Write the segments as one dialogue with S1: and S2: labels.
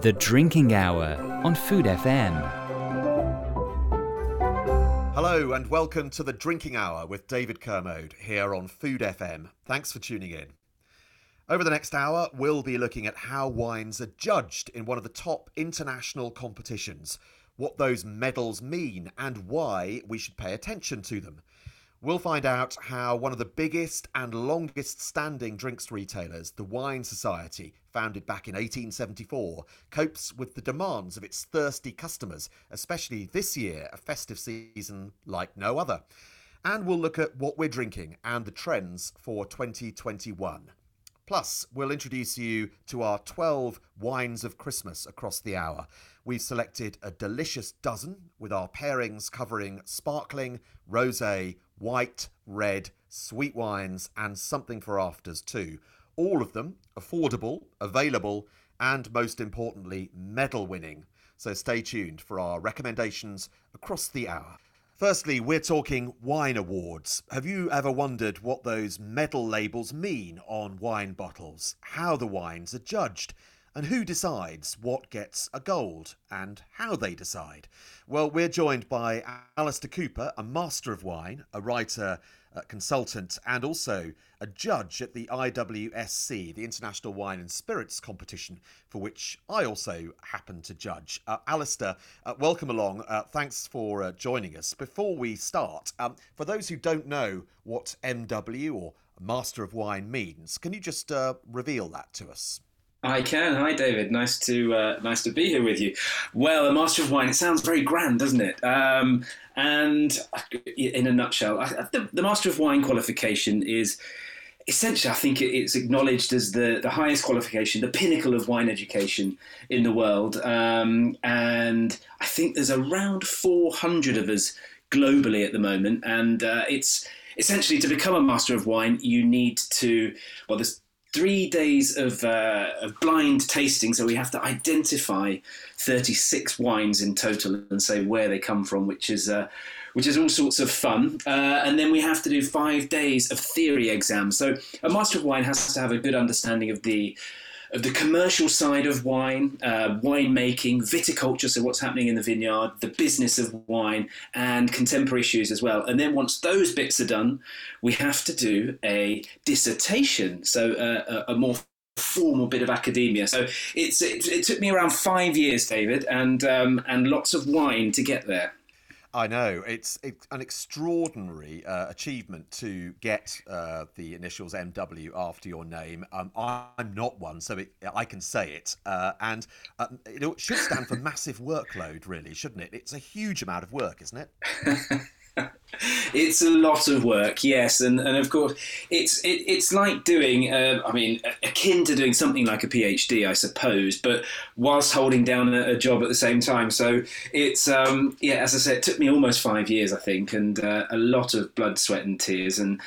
S1: The Drinking Hour on Food FM.
S2: Hello and welcome to the Drinking Hour with David Kermode here on Food FM. Thanks for tuning in. Over the next hour, we'll be looking at how wines are judged in one of the top international competitions, what those medals mean, and why we should pay attention to them. We'll find out how one of the biggest and longest standing drinks retailers, the Wine Society, founded back in 1874, copes with the demands of its thirsty customers, especially this year, a festive season like no other. And we'll look at what we're drinking and the trends for 2021. Plus, we'll introduce you to our 12 wines of Christmas across the hour. We've selected a delicious dozen with our pairings covering sparkling, rosé, white, red, sweet wines, and something for afters too. All of them affordable, available, and most importantly, medal winning. So stay tuned for our recommendations across the hour. Firstly, we're talking wine awards. Have you ever wondered what those medal labels mean on wine bottles? How the wines are judged? And who decides what gets a gold and how they decide? Well, we're joined by Alistair Cooper, a master of wine, a writer, a consultant, and also a judge at the IWSC, the International Wine and Spirits Competition, for which I also happen to judge. Uh, Alistair, uh, welcome along. Uh, thanks for uh, joining us. Before we start, um, for those who don't know what MW or Master of Wine means, can you just uh, reveal that to us?
S3: I can. Hi, David. Nice to uh, nice to be here with you. Well, a master of wine. It sounds very grand, doesn't it? Um, and in a nutshell, I, the, the, master of wine qualification is essentially, I think, it's acknowledged as the the highest qualification, the pinnacle of wine education in the world. Um, and I think there's around 400 of us globally at the moment, and uh, it's essentially to become a master of wine, you need to well, there's three days of, uh, of blind tasting. So we have to identify 36 wines in total and say where they come from, which is uh, which is all sorts of fun. Uh, and then we have to do five days of theory exams. So a master of wine has to have a good understanding of the of the commercial side of wine, uh, winemaking, viticulture, so what's happening in the vineyard, the business of wine, and contemporary issues as well. And then once those bits are done, we have to do a dissertation, so uh, a, a more formal bit of academia. So it's it, it, took me around five years, David, and um, and lots of wine to get there.
S2: I know it's, it's an extraordinary uh, achievement to get uh, the initials MW after your name. Um, I'm not one, so it, I can say it, uh, and um, it should stand for massive workload, really, shouldn't it? It's a huge amount of work, isn't it?
S3: it's a lot of work, yes, and, and of course it's it, it's like doing, uh, I mean, akin to doing something like a PhD, I suppose, but whilst holding down a, a job at the same time. So it's um, yeah, as I said, it took me almost five years, I think, and uh, a lot of blood, sweat, and tears, and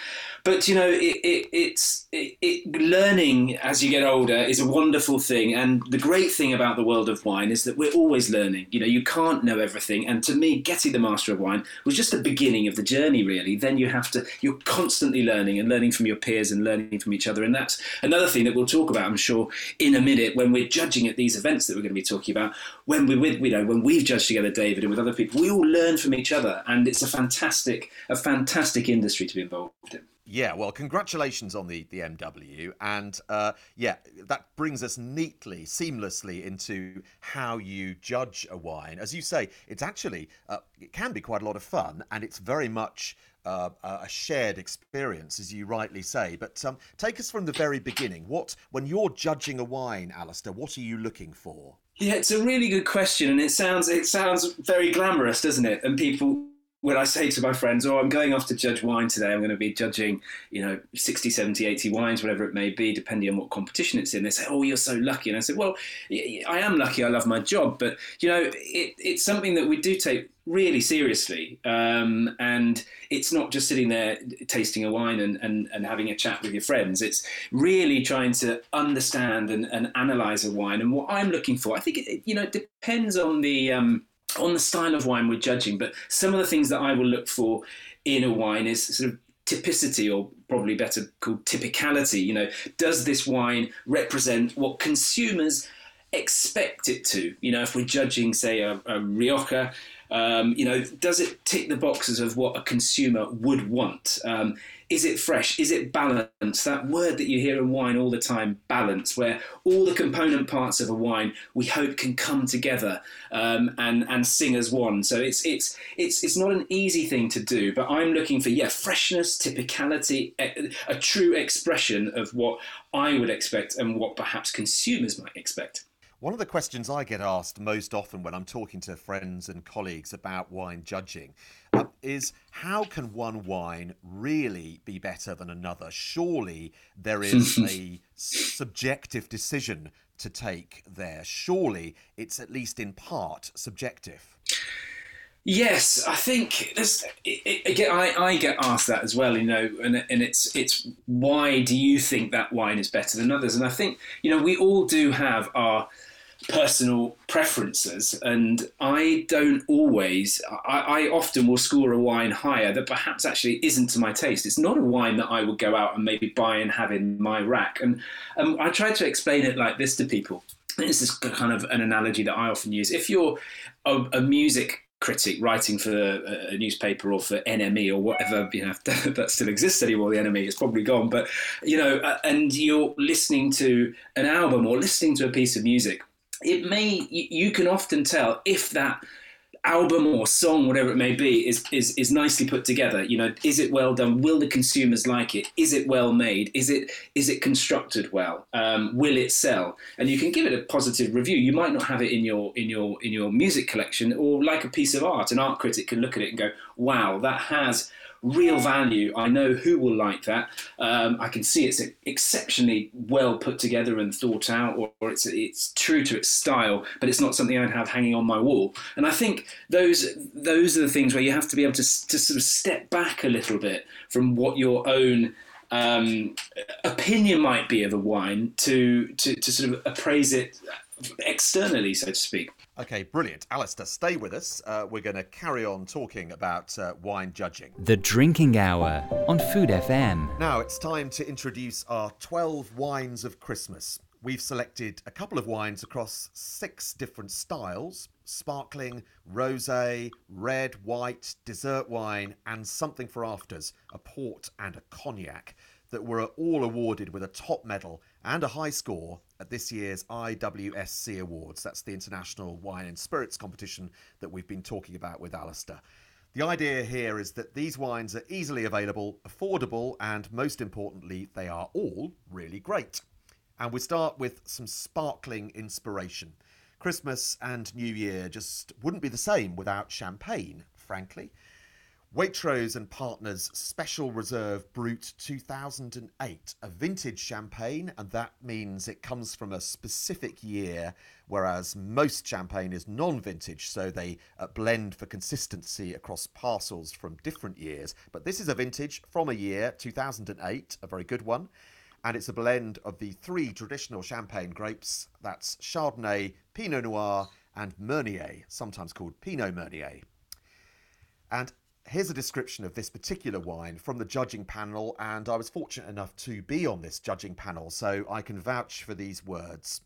S3: but you know, it, it, it's it, learning as you get older is a wonderful thing, and the great thing about the world of wine is that we're always learning. You know, you can't know everything, and to me, getting the master of wine was just the beginning of the journey. Really, then you have to you're constantly learning and learning from your peers and learning from each other, and that's another thing that we'll talk about, I'm sure, in a minute when we're judging at these events that we're going to be talking about. When we're with, you know, when we've judged together, David, and with other people, we all learn from each other, and it's a fantastic, a fantastic industry to be involved in.
S2: Yeah, well, congratulations on the, the MW. And uh, yeah, that brings us neatly, seamlessly into how you judge a wine. As you say, it's actually, uh, it can be quite a lot of fun and it's very much uh, a shared experience, as you rightly say. But um, take us from the very beginning. What, when you're judging a wine, Alistair, what are you looking for?
S3: Yeah, it's a really good question, and it sounds it sounds very glamorous, doesn't it? And people when I say to my friends, oh, I'm going off to judge wine today, I'm going to be judging, you know, 60, 70, 80 wines, whatever it may be, depending on what competition it's in. They say, oh, you're so lucky. And I said, well, I am lucky. I love my job. But, you know, it, it's something that we do take really seriously. Um, and it's not just sitting there tasting a wine and, and, and having a chat with your friends. It's really trying to understand and, and analyze a wine. And what I'm looking for, I think, it, you know, it depends on the. Um, on the style of wine we're judging, but some of the things that I will look for in a wine is sort of typicity or probably better called typicality you know does this wine represent what consumers expect it to. You know, if we're judging, say, a, a Rioja, um, you know, does it tick the boxes of what a consumer would want? Um, is it fresh? Is it balanced? That word that you hear in wine all the time, balance, where all the component parts of a wine we hope can come together um, and and sing as one. So it's it's it's it's not an easy thing to do, but I'm looking for yeah freshness, typicality, a, a true expression of what I would expect and what perhaps consumers might expect.
S2: One of the questions I get asked most often when I'm talking to friends and colleagues about wine judging is how can one wine really be better than another? Surely there is a subjective decision to take there. Surely it's at least in part subjective.
S3: Yes, I think there's again. I, I get asked that as well, you know, and and it's it's why do you think that wine is better than others? And I think you know we all do have our personal preferences and i don't always I, I, often will score a wine higher that perhaps actually isn't to my taste. It's not a wine that i would go out and maybe buy and have in my rack. And um, i try to explain it like this to people. This is kind of an analogy that i often use. If you're a, a music critic writing for a, newspaper or for NME or whatever you know that still exists anymore. The NME is probably gone, but you know, uh, and you're listening to an album or listening to a piece of music it may you can often tell if that album or song, whatever it may be, is, is is nicely put together. You know, is it well done? Will the consumers like it? Is it well made? Is it is it constructed well? Um, will it sell? And you can give it a positive review. You might not have it in your in your in your music collection, or like a piece of art. An art critic can look at it and go, "Wow, that has." Real value. I know who will like that. Um, I can see it's exceptionally well put together and thought out, or, or, it's it's true to its style, but it's not something I'd have hanging on my wall. And I think those those are the things where you have to be able to to sort of step back a little bit from what your own um, opinion might be of a wine to, to to sort of appraise it externally, so to speak.
S2: Okay, brilliant. Alistair, stay with us. Uh, we're going to carry on talking about uh, wine judging.
S1: The Drinking Hour on Food FM.
S2: Now it's time to introduce our 12 wines of Christmas. We've selected a couple of wines across six different styles sparkling, rose, red, white, dessert wine, and something for afters a port and a cognac that were all awarded with a top medal and a high score at this year's IWSC Awards. That's the International Wine and Spirits competition that we've been talking about with Alistair. The idea here is that these wines are easily available, affordable, and most importantly, they are all really great. And we start with some sparkling inspiration. Christmas and New Year just wouldn't be the same without champagne, frankly. Waitrose and Partners Special Reserve Brut 2008, a vintage champagne, and that means it comes from a specific year, whereas most champagne is non vintage, so they uh, blend for consistency across parcels from different years. But this is a vintage from a year, 2008, a very good one. And it's a blend of the three traditional champagne grapes that's Chardonnay, Pinot Noir, and Meunier, sometimes called Pinot Meunier. And here's a description of this particular wine from the judging panel, and I was fortunate enough to be on this judging panel, so I can vouch for these words.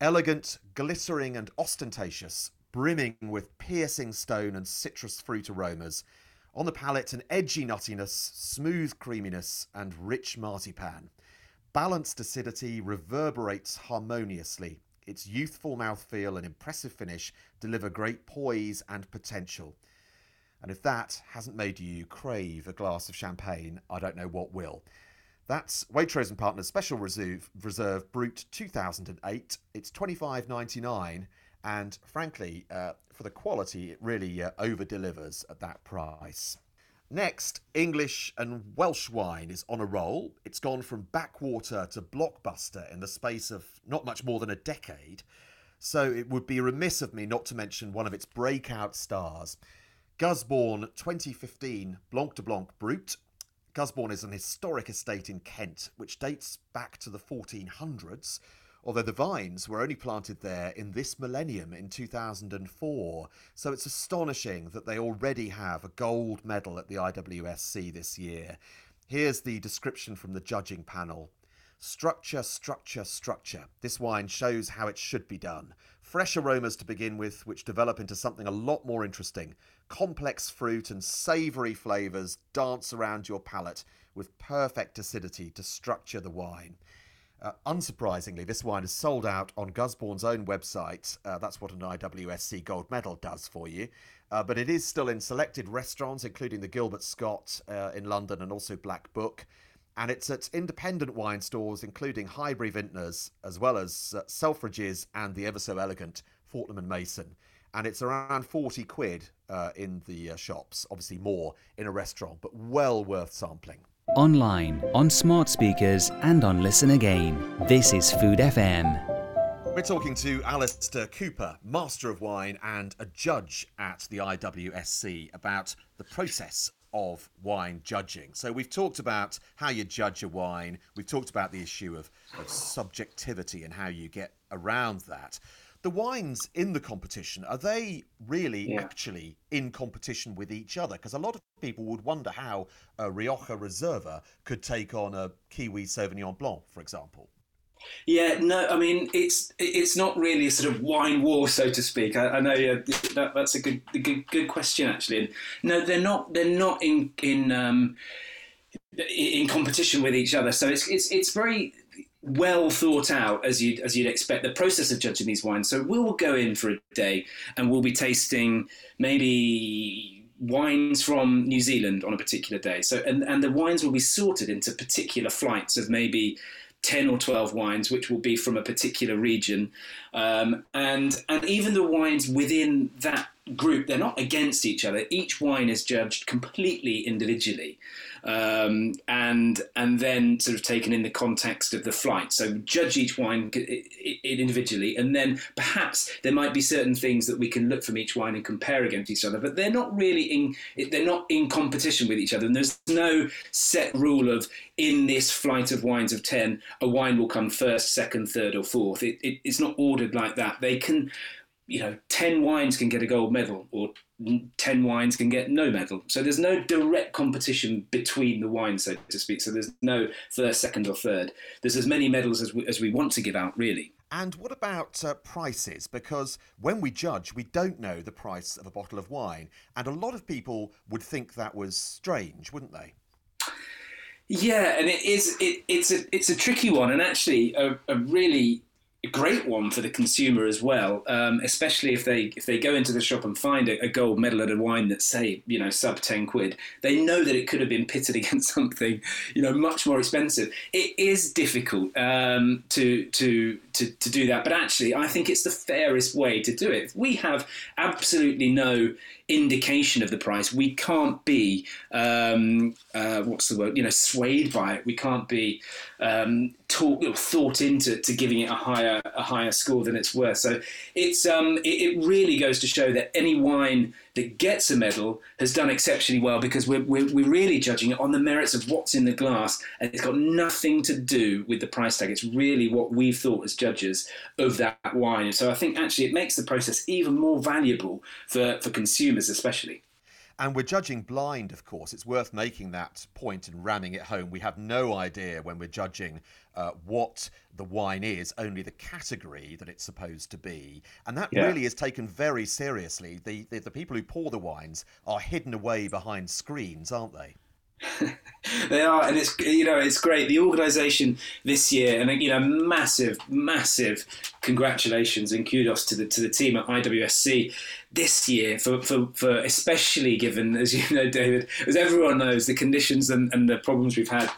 S2: Elegant, glittering, and ostentatious, brimming with piercing stone and citrus fruit aromas. On the palate, an edgy nuttiness, smooth creaminess, and rich marzipan. Balanced acidity reverberates harmoniously. Its youthful mouthfeel and impressive finish deliver great poise and potential. And if that hasn't made you crave a glass of champagne, I don't know what will. That's Waitrose and Partners Special Reserve, Reserve Brut 2008. It's 25.99, and frankly, uh, for the quality, it really uh, over delivers at that price. Next, English and Welsh wine is on a roll. It's gone from backwater to blockbuster in the space of not much more than a decade. So it would be remiss of me not to mention one of its breakout stars. Gusbourne 2015 Blanc de Blanc Brut. Gusbourne is an historic estate in Kent which dates back to the 1400s, although the vines were only planted there in this millennium in 2004. So it's astonishing that they already have a gold medal at the IWSC this year. Here's the description from the judging panel. Structure, structure, structure. This wine shows how it should be done. Fresh aromas to begin with, which develop into something a lot more interesting. Complex fruit and savoury flavours dance around your palate with perfect acidity to structure the wine. Uh, unsurprisingly, this wine is sold out on Gusbourne's own website. Uh, that's what an IWSC gold medal does for you. Uh, but it is still in selected restaurants, including the Gilbert Scott uh, in London and also Black Book and it's at independent wine stores, including Highbury Vintners, as well as uh, Selfridges and the ever so elegant Fortnum and Mason. And it's around 40 quid uh, in the uh, shops, obviously more in a restaurant, but well worth sampling.
S1: Online, on smart speakers, and on Listen Again. This is Food FM.
S2: We're talking to Alistair Cooper, Master of Wine and a judge at the IWSC, about the process of wine judging. So we've talked about how you judge a wine. We've talked about the issue of, of subjectivity and how you get around that. The wines in the competition are they really yeah. actually in competition with each other? Because a lot of people would wonder how a Rioja Reserva could take on a Kiwi Sauvignon Blanc, for example.
S3: Yeah, no, I mean it's it's not really a sort of wine war, so to speak. I, I know yeah, that, that's a good, a good good question actually. No, they're not. They're not in in um, in competition with each other. So it's it's it's very well thought out as you as you'd expect the process of judging these wines. So we'll go in for a day and we'll be tasting maybe wines from New Zealand on a particular day. So and and the wines will be sorted into particular flights of maybe 10 or 12 wines, which will be from a particular region. Um, and, and even the wines within that group, they're not against each other. Each wine is judged completely individually um, and and then sort of taken in the context of the flight. So judge each wine individually, and then perhaps there might be certain things that we can look from each wine and compare against each other. But they're not really in they're not in competition with each other, and there's no set rule of in this flight of wines of ten, a wine will come first, second, third, or fourth. It, it, it's not ordered like that. They can you know, 10 wines can get a gold medal or 10 wines can get no medal. So there's no direct competition between the wines, so to speak. So there's no first, second, or third. There's as many medals as we, as we want to give out, really.
S2: And what about uh, prices? Because when we judge, we don't know the price of a bottle of wine. And a lot of people would think that was strange, wouldn't they?
S3: Yeah, and it is. It, it's a it's a tricky one, and actually a, a really a great one for the consumer as well, um, especially if they if they go into the shop and find a, a, gold medal at a wine that's say you know sub ten quid. They know that it could have been pitted against something you know much more expensive. It is difficult um, to to to, to do that. But actually, I think it's the fairest way to do it. We have absolutely no indication of the price, we can't be um, uh, what's the word? You know, swayed by it. We can't be talk, thought into to giving it a higher a higher score than it's worth. So it's um, it, it really goes to show that any wine that gets a medal has done exceptionally well because we're, we're, we're, really judging it on the merits of what's in the glass and it's got nothing to do with the price tag. It's really what we've thought as judges of that wine. And so I think actually it makes the process even more valuable for, for consumers, especially.
S2: And we're judging blind, of course. It's worth making that point and ramming it home. We have no idea when we're judging uh, what the wine is, only the category that it's supposed to be. And that yeah. really is taken very seriously. The, the, the people who pour the wines are hidden away behind screens, aren't they?
S3: they are, and it's you know it's great. The organisation this year, and you know, massive, massive congratulations and kudos to the to the team at IWSC this year for, for, for especially given as you know, David, as everyone knows, the conditions and, and the problems we've had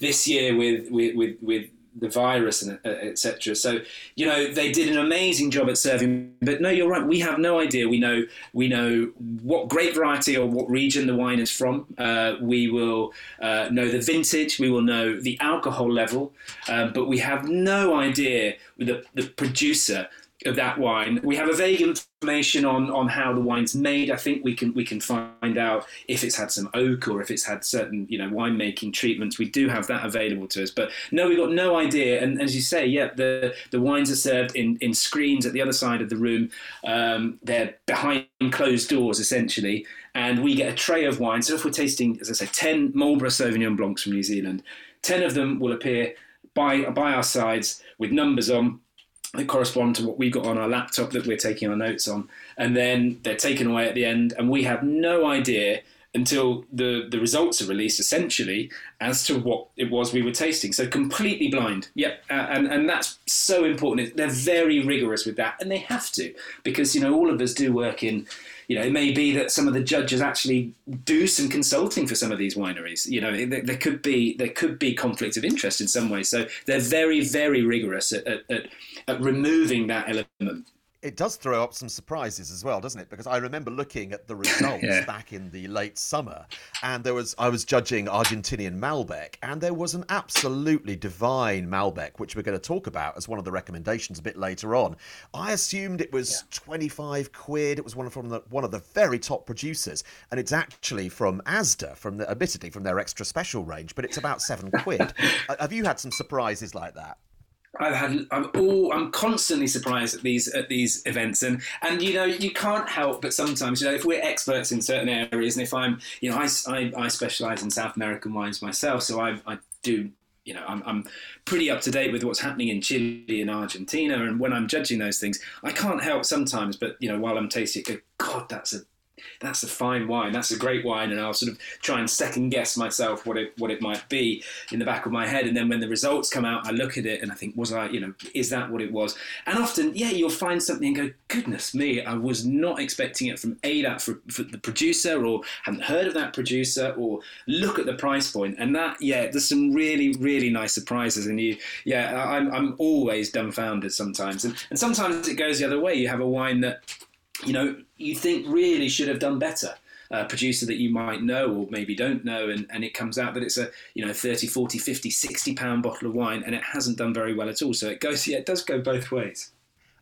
S3: this year with with with, with the virus and uh, etc. So you know they did an amazing job at serving. But no, you're right. We have no idea. We know we know what grape variety or what region the wine is from. Uh, we will uh, know the vintage. We will know the alcohol level, um, but we have no idea the the producer of that wine. We have a vague information on on how the wine's made. I think we can we can find out if it's had some oak or if it's had certain you know winemaking treatments. We do have that available to us, but no, we've got no idea. And as you say, yeah, the the wines are served in in screens at the other side of the room. Um, they're behind closed doors essentially, and we get a tray of wine. So if we're tasting, as I say, ten Marlborough Sauvignon Blancs from New Zealand, ten of them will appear by by our sides with numbers on that correspond to what we got on our laptop that we're taking our notes on, and then they're taken away at the end, and we have no idea until the, the results are released essentially as to what it was we were tasting. So completely blind. Yep. Uh, and, and that's so important. They're very rigorous with that and they have to because, you know, all of us do work in, you know, it may be that some of the judges actually do some consulting for some of these wineries. You know, there, there could be there could be conflict of interest in some way. So they're very, very rigorous at, at, at, at removing that element
S2: it does throw up some surprises as well, doesn't it? Because I remember looking at the results yeah. back in the late summer, and there was I was judging Argentinian Malbec, and there was an absolutely divine Malbec, which we're going to talk about as one of the recommendations a bit later on. I assumed it was yeah. twenty five quid. It was one from the one of the very top producers, and it's actually from Asda, from the admittedly from their extra special range, but it's about seven quid. Uh, have you had some surprises like that?
S3: I've had I'm all I'm constantly surprised at these at these events. And and you know you can't help but sometimes you know if we're experts in certain areas and if I'm you know I, I, I specialize in South American wines myself so I, I do you know I'm, I'm pretty up to date with what's happening in Chile and Argentina. And when I'm judging those things I can't help sometimes but you know while I'm tasting it go God that's a that's a fine wine. That's a great wine, and I'll sort of try and second guess myself what it what it might be in the back of my head. And then when the results come out, I look at it and I think, was I, you know, is that what it was? And often, yeah, you'll find something and go, goodness me, I was not expecting it from a that for, for the producer, or haven't heard of that producer, or look at the price point. And that, yeah, there's some really really nice surprises. And you, yeah, I'm I'm always dumbfounded sometimes, and and sometimes it goes the other way. You have a wine that you know, you think really should have done better. A producer that you might know or maybe don't know and, and it comes out that it's a you know 30 40 50 60 pound bottle of wine and it hasn't done very well at all so it goes yeah it does go both ways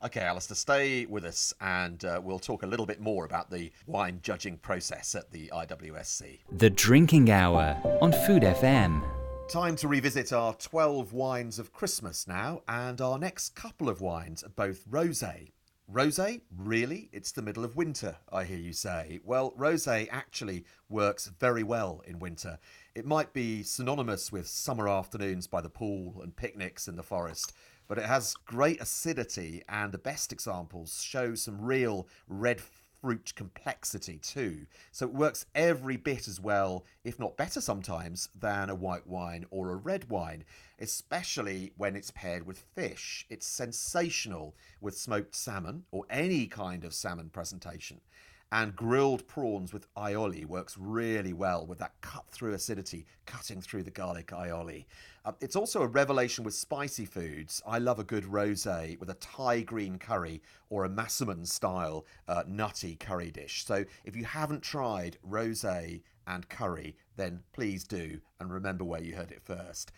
S2: Okay, Alistair, stay with us and uh, we'll talk a little bit more about the wine judging process at the IWSC.
S1: The Drinking Hour on Food FM.
S2: Time to revisit our 12 wines of Christmas now, and our next couple of wines are both rosé Rosé? Really? It's the middle of winter, I hear you say. Well, rosé actually works very well in winter. It might be synonymous with summer afternoons by the pool and picnics in the forest, but it has great acidity, and the best examples show some real red fruit complexity too. So it works every bit as well, if not better sometimes, than a white wine or a red wine, especially when it's paired with fish. It's sensational with smoked salmon or any kind of salmon presentation. And grilled prawns with aioli works really well with that cut through acidity cutting through the garlic aioli. Uh, it's also a revelation with spicy foods. I love a good rosé with a Thai green curry or a Massaman style uh, nutty curry dish. So if you haven't tried rosé and curry, then please do and remember where you heard it first.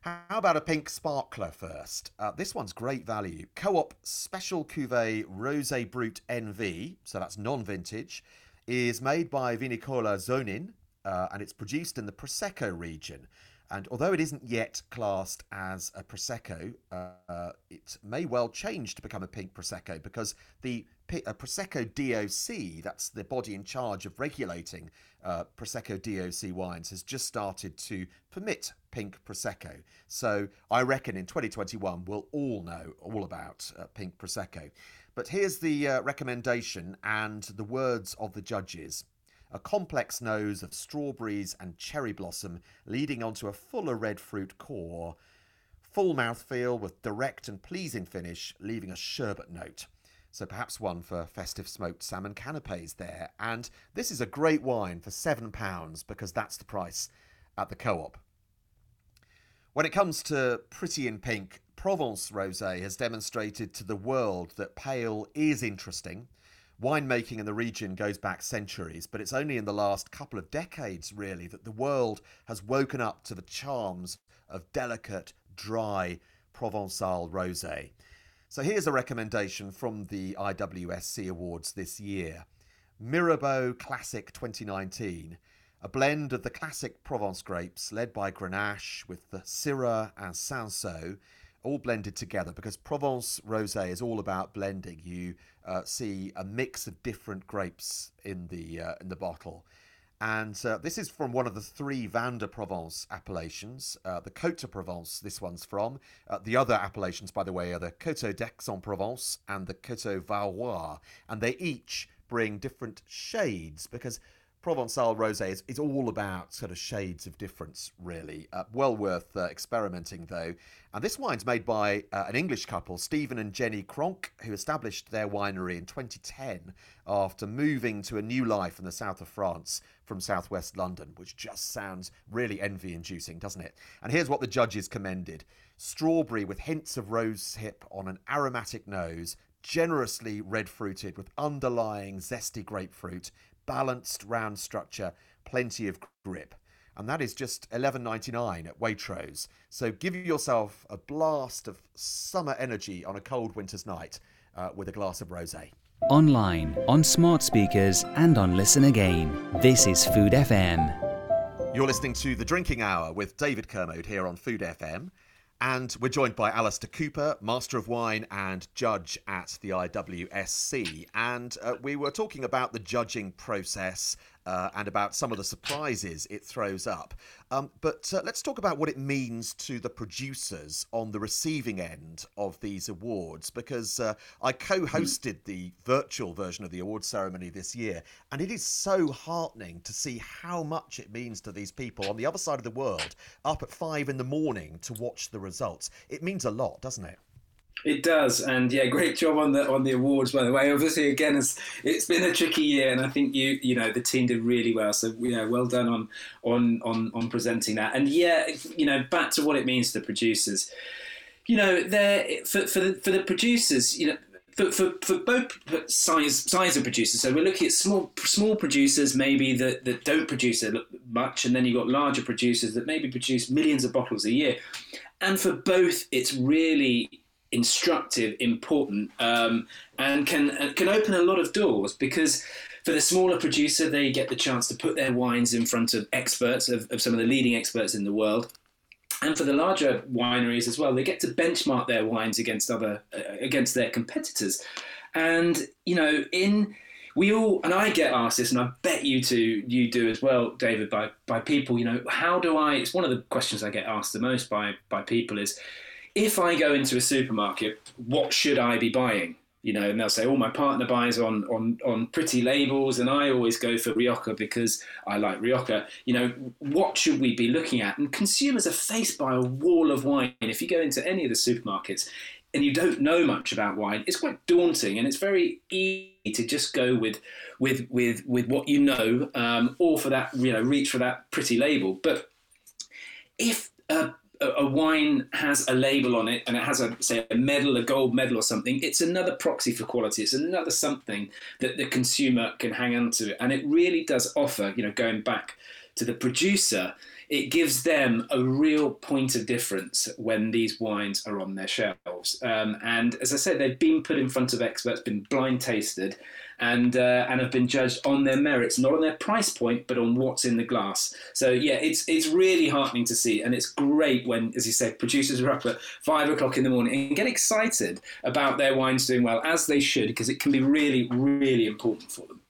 S2: How about a pink sparkler first? Uh, this one's great value. Co-op Special Cuvée Rosé Brut NV, so that's non-vintage, is made by Vinicola Zonin, uh, and it's produced in the Prosecco region. And although it isn't yet classed as a Prosecco, uh, it may well change to become a pink Prosecco because the a Prosecco DOC, that's the body in charge of regulating uh, Prosecco DOC wines, has just started to permit pink Prosecco. So I reckon in 2021 we'll all know all about uh, pink Prosecco. But here's the uh, recommendation and the words of the judges a complex nose of strawberries and cherry blossom leading onto a fuller red fruit core. Full mouthfeel with direct and pleasing finish, leaving a sherbet note. So perhaps one for festive smoked salmon canapes there. And this is a great wine for £7 because that's the price at the co op. When it comes to pretty in pink, Provence Rosé has demonstrated to the world that pale is interesting Winemaking in the region goes back centuries, but it's only in the last couple of decades, really, that the world has woken up to the charms of delicate, dry Provençal rosé. So here's a recommendation from the IWSC Awards this year Mirabeau Classic 2019, a blend of the classic Provence grapes led by Grenache with the Syrah and Cinsault all blended together because Provence rosé is all about blending. You uh, see a mix of different grapes in the uh, in the bottle, And uh, this is from one of the three Vin de Provence appellations. Uh, the Cote de Provence, this one's from. Uh, the other appellations, by the way, are the Coteaux d'Aix-en-Provence and the Coteaux Varois. And they each bring different shades because Provençal rosé is, is all about sort of shades of difference, really. Uh, well worth uh, experimenting, though. And this wine's made by uh, an English couple, Stephen and Jeany Cronk, who established their winery in 2010 after moving to a new life in the south of France from southwest London, which just sounds really envy inducing, doesn't it? And here's what the judges commended strawberry with hints of rose hip on an aromatic nose, generously red fruited with underlying zesty grapefruit balanced round structure, plenty of grip. And that is just eleven ninety nine at Waitrose. So give yourself a blast of summer energy on a cold winter's night uh, with a glass of rosé.
S1: Online, on smart speakers, and on Listen Again. This is Food FM.
S2: You're listening to The Drinking Hour with David Kermode here on Food FM. And we're joined by Alistair Cooper, Master of Wine and Judge at the IWSC. And uh, we were talking about the judging process uh, and about some of the surprises it throws up. Um, but uh, let's talk about what it means to the producers on the receiving end of these awards, because uh, I co hosted the virtual version of the award ceremony this year, and it is so heartening to see how much it means to these people on the other side of the world up at five in the morning to watch the results. It means a lot, doesn't it?
S3: It does, and yeah, great job on the on the awards. By the way, obviously, again, it's it's been a tricky year, and I think you you know the team did really well. So yeah, well done on on on on presenting that. And yeah, you know, back to what it means to the producers. You know, there for for the, for the producers, you know. For, for, for both size size of producers, so we're looking at small small producers maybe that, that don't produce much, and then you've got larger producers that maybe produce millions of bottles a year. And for both, it's really instructive, important, um, and can uh, can open a lot of doors because for the smaller producer, they get the chance to put their wines in front of experts, of, of some of the leading experts in the world. And for the larger wineries as well, they get to benchmark their wines against other uh, against their competitors. And you know, in we all and I get asked this, and I bet you two you do as well, David, by by people. You know, how do I? It's one of the questions I get asked the most by by people is if I go into a supermarket, what should I be buying? You know, and they'll say, "Oh, my partner buys on on on pretty labels, and I always go for Rioja because I like Rioja." You know, what should we be looking at? And consumers are faced by a wall of wine. If you go into any of the supermarkets and you don't know much about wine, it's quite daunting, and it's very easy to just go with with with with what you know, um, or for that you know reach for that pretty label. But if a a wine has a label on it and it has a say a medal, a gold medal or something, it's another proxy for quality. It's another something that the consumer can hang on to, and it really does offer. You know, going back to the producer, it gives them a real point of difference when these wines are on their shelves. Um, and as I said, they've been put in front of experts, been blind tasted, and uh, and have been judged on their merits, not on their price point, but on what's in the glass. So yeah, it's it's really heartening to see, and it's great when, as you said, producers are up at five o'clock in the morning and get excited about their wines doing well, as they should, because it can be really really important for them.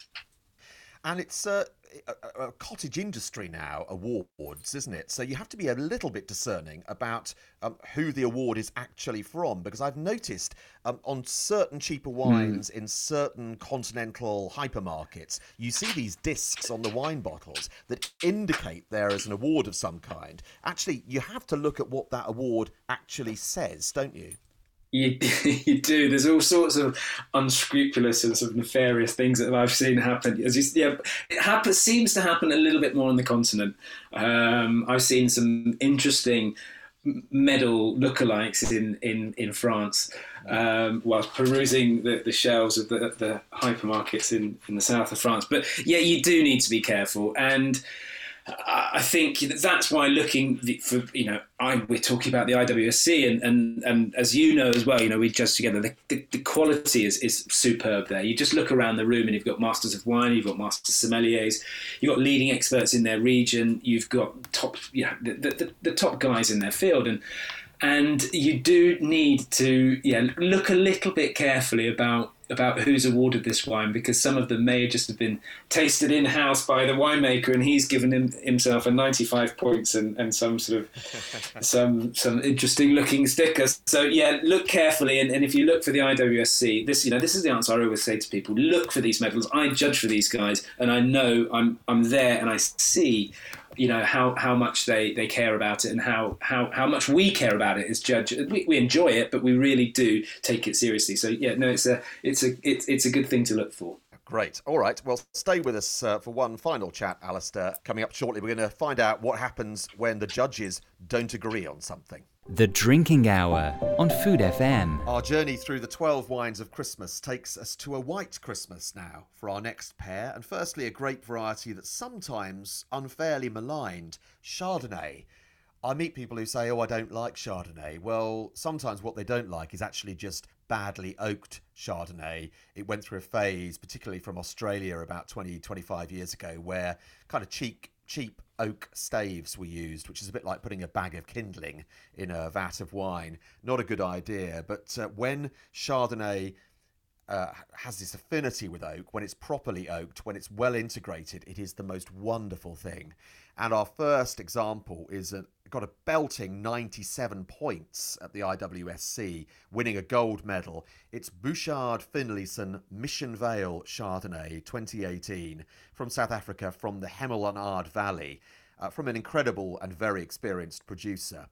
S2: And it's uh, a, a, cottage industry now awards, isn't it? So you have to be a little bit discerning about um, who the award is actually from, because I've noticed um, on certain cheaper hmm. wines mm. in certain continental hypermarkets, you see these discs on the wine bottles that indicate there is an award of some kind. Actually, you have to look at what that award actually says, don't you?
S3: You, you do. There's all sorts of unscrupulous and sort of nefarious things that I've seen happen. As you, yeah, it happens, seems to happen a little bit more on the continent. Um, I've seen some interesting medal lookalikes in, in, in France um, whilst perusing the, the shelves of the, the hypermarkets in, in the south of France. But yeah, you do need to be careful. And I think that's why looking for you know I, we're talking about the IWSC and, and, and as you know as well you know we judge together the, the, the, quality is, is superb there. You just look around the room and you've got masters of wine you've got master sommeliers you've got leading experts in their region you've got top you know, the, the, the top guys in their field and and you do need to yeah look a little bit carefully about about who's awarded this wine because some of them may have just have been tasted in house by the winemaker, and he's given him, himself a 95 points and, and some sort of some some interesting looking stickers. So yeah, look carefully, and, and if you look for the IWSC, this you know this is the answer I always say to people: look for these medals. I judge for these guys, and I know I'm I'm there, and I see you know how, how much they, they care about it and how, how, how much we care about it as judge. We, we enjoy it, but we really do take it seriously. So yeah, no, it's a it's a it's, it's a good thing to look for.
S2: Great. All right. Well, stay with us uh, for one final chat, Alistair. Coming up shortly, we're going to find out what happens when the judges don't agree on something.
S1: The Drinking Hour on Food FM.
S2: Our journey through the 12 wines of Christmas takes us to a white Christmas now for our next pair. And firstly, a grape variety that's sometimes unfairly maligned Chardonnay. I meet people who say, Oh, I don't like Chardonnay. Well, sometimes what they don't like is actually just badly oaked Chardonnay. It went through a phase, particularly from Australia about 20, 25 years ago, where kind of cheap, cheap oak staves were used, which is a bit like putting a bag of kindling in a vat of wine. Not a good idea. But uh, when Chardonnay uh, has this affinity with oak, when it's properly oaked, when it's well integrated, it is the most wonderful thing. And our first example is a, got a belting 97 points at the IWSC, winning a gold medal. It's Bouchard Finlayson Mission Vale Chardonnay 2018 from South Africa, from the Hemel-en-Aarde Valley, uh, from an incredible and very experienced producer.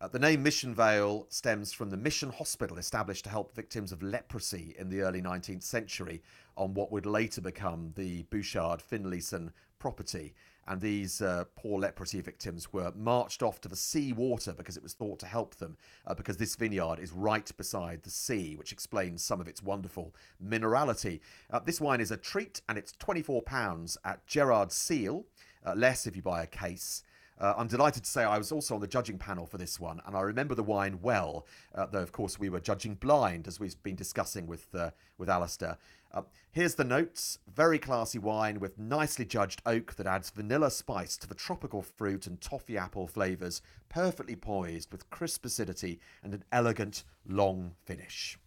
S2: Uh, the name Mission Vale stems from the mission hospital established to help victims of leprosy in the early 19th century on what would later become the Bouchard Finlayson property. And these uh, poor leprosy victims were marched off to the sea water because it was thought to help them, uh, because this vineyard is right beside the sea, which explains some of its wonderful minerality. Uh, this wine is a treat, and it's £24 at Gerrard Seel, uh, less if you buy a case. Uh, I'm delighted to say I was also on the judging panel for this one, and I remember the wine well, uh, though of course we were judging blind, as we've been discussing with uh, with Alistair. Uh, here's the notes: very classy wine with nicely judged oak that adds vanilla spice to the tropical fruit and toffee apple flavours, perfectly poised with crisp acidity and an elegant long finish.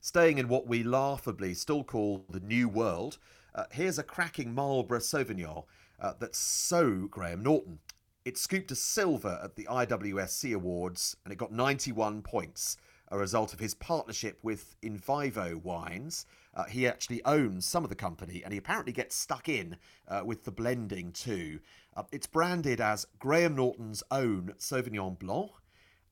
S2: Staying in what we laughably still call the New World, uh, here's a cracking Marlborough Sauvignon uh, that's so Graham Norton. It scooped a silver at the IWSC Awards and it got 91 points, a result of his partnership with Invivo Wines. Uh, he actually owns some of the company and he apparently gets stuck in uh, with the blending too. Uh, it's branded as Graham Norton's own Sauvignon Blanc,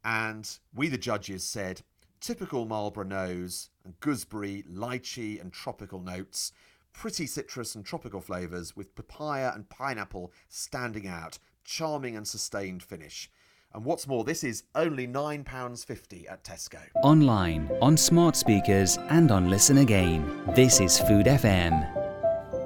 S2: and we, the judges, said typical Marlborough nose and gooseberry, lychee, and tropical notes pretty citrus and tropical flavours with papaya and pineapple standing out. Charming and sustained finish. And what's more, this is only £9.50 at Tesco.
S1: Online, on smart speakers, and on Listen Again. This is Food FM.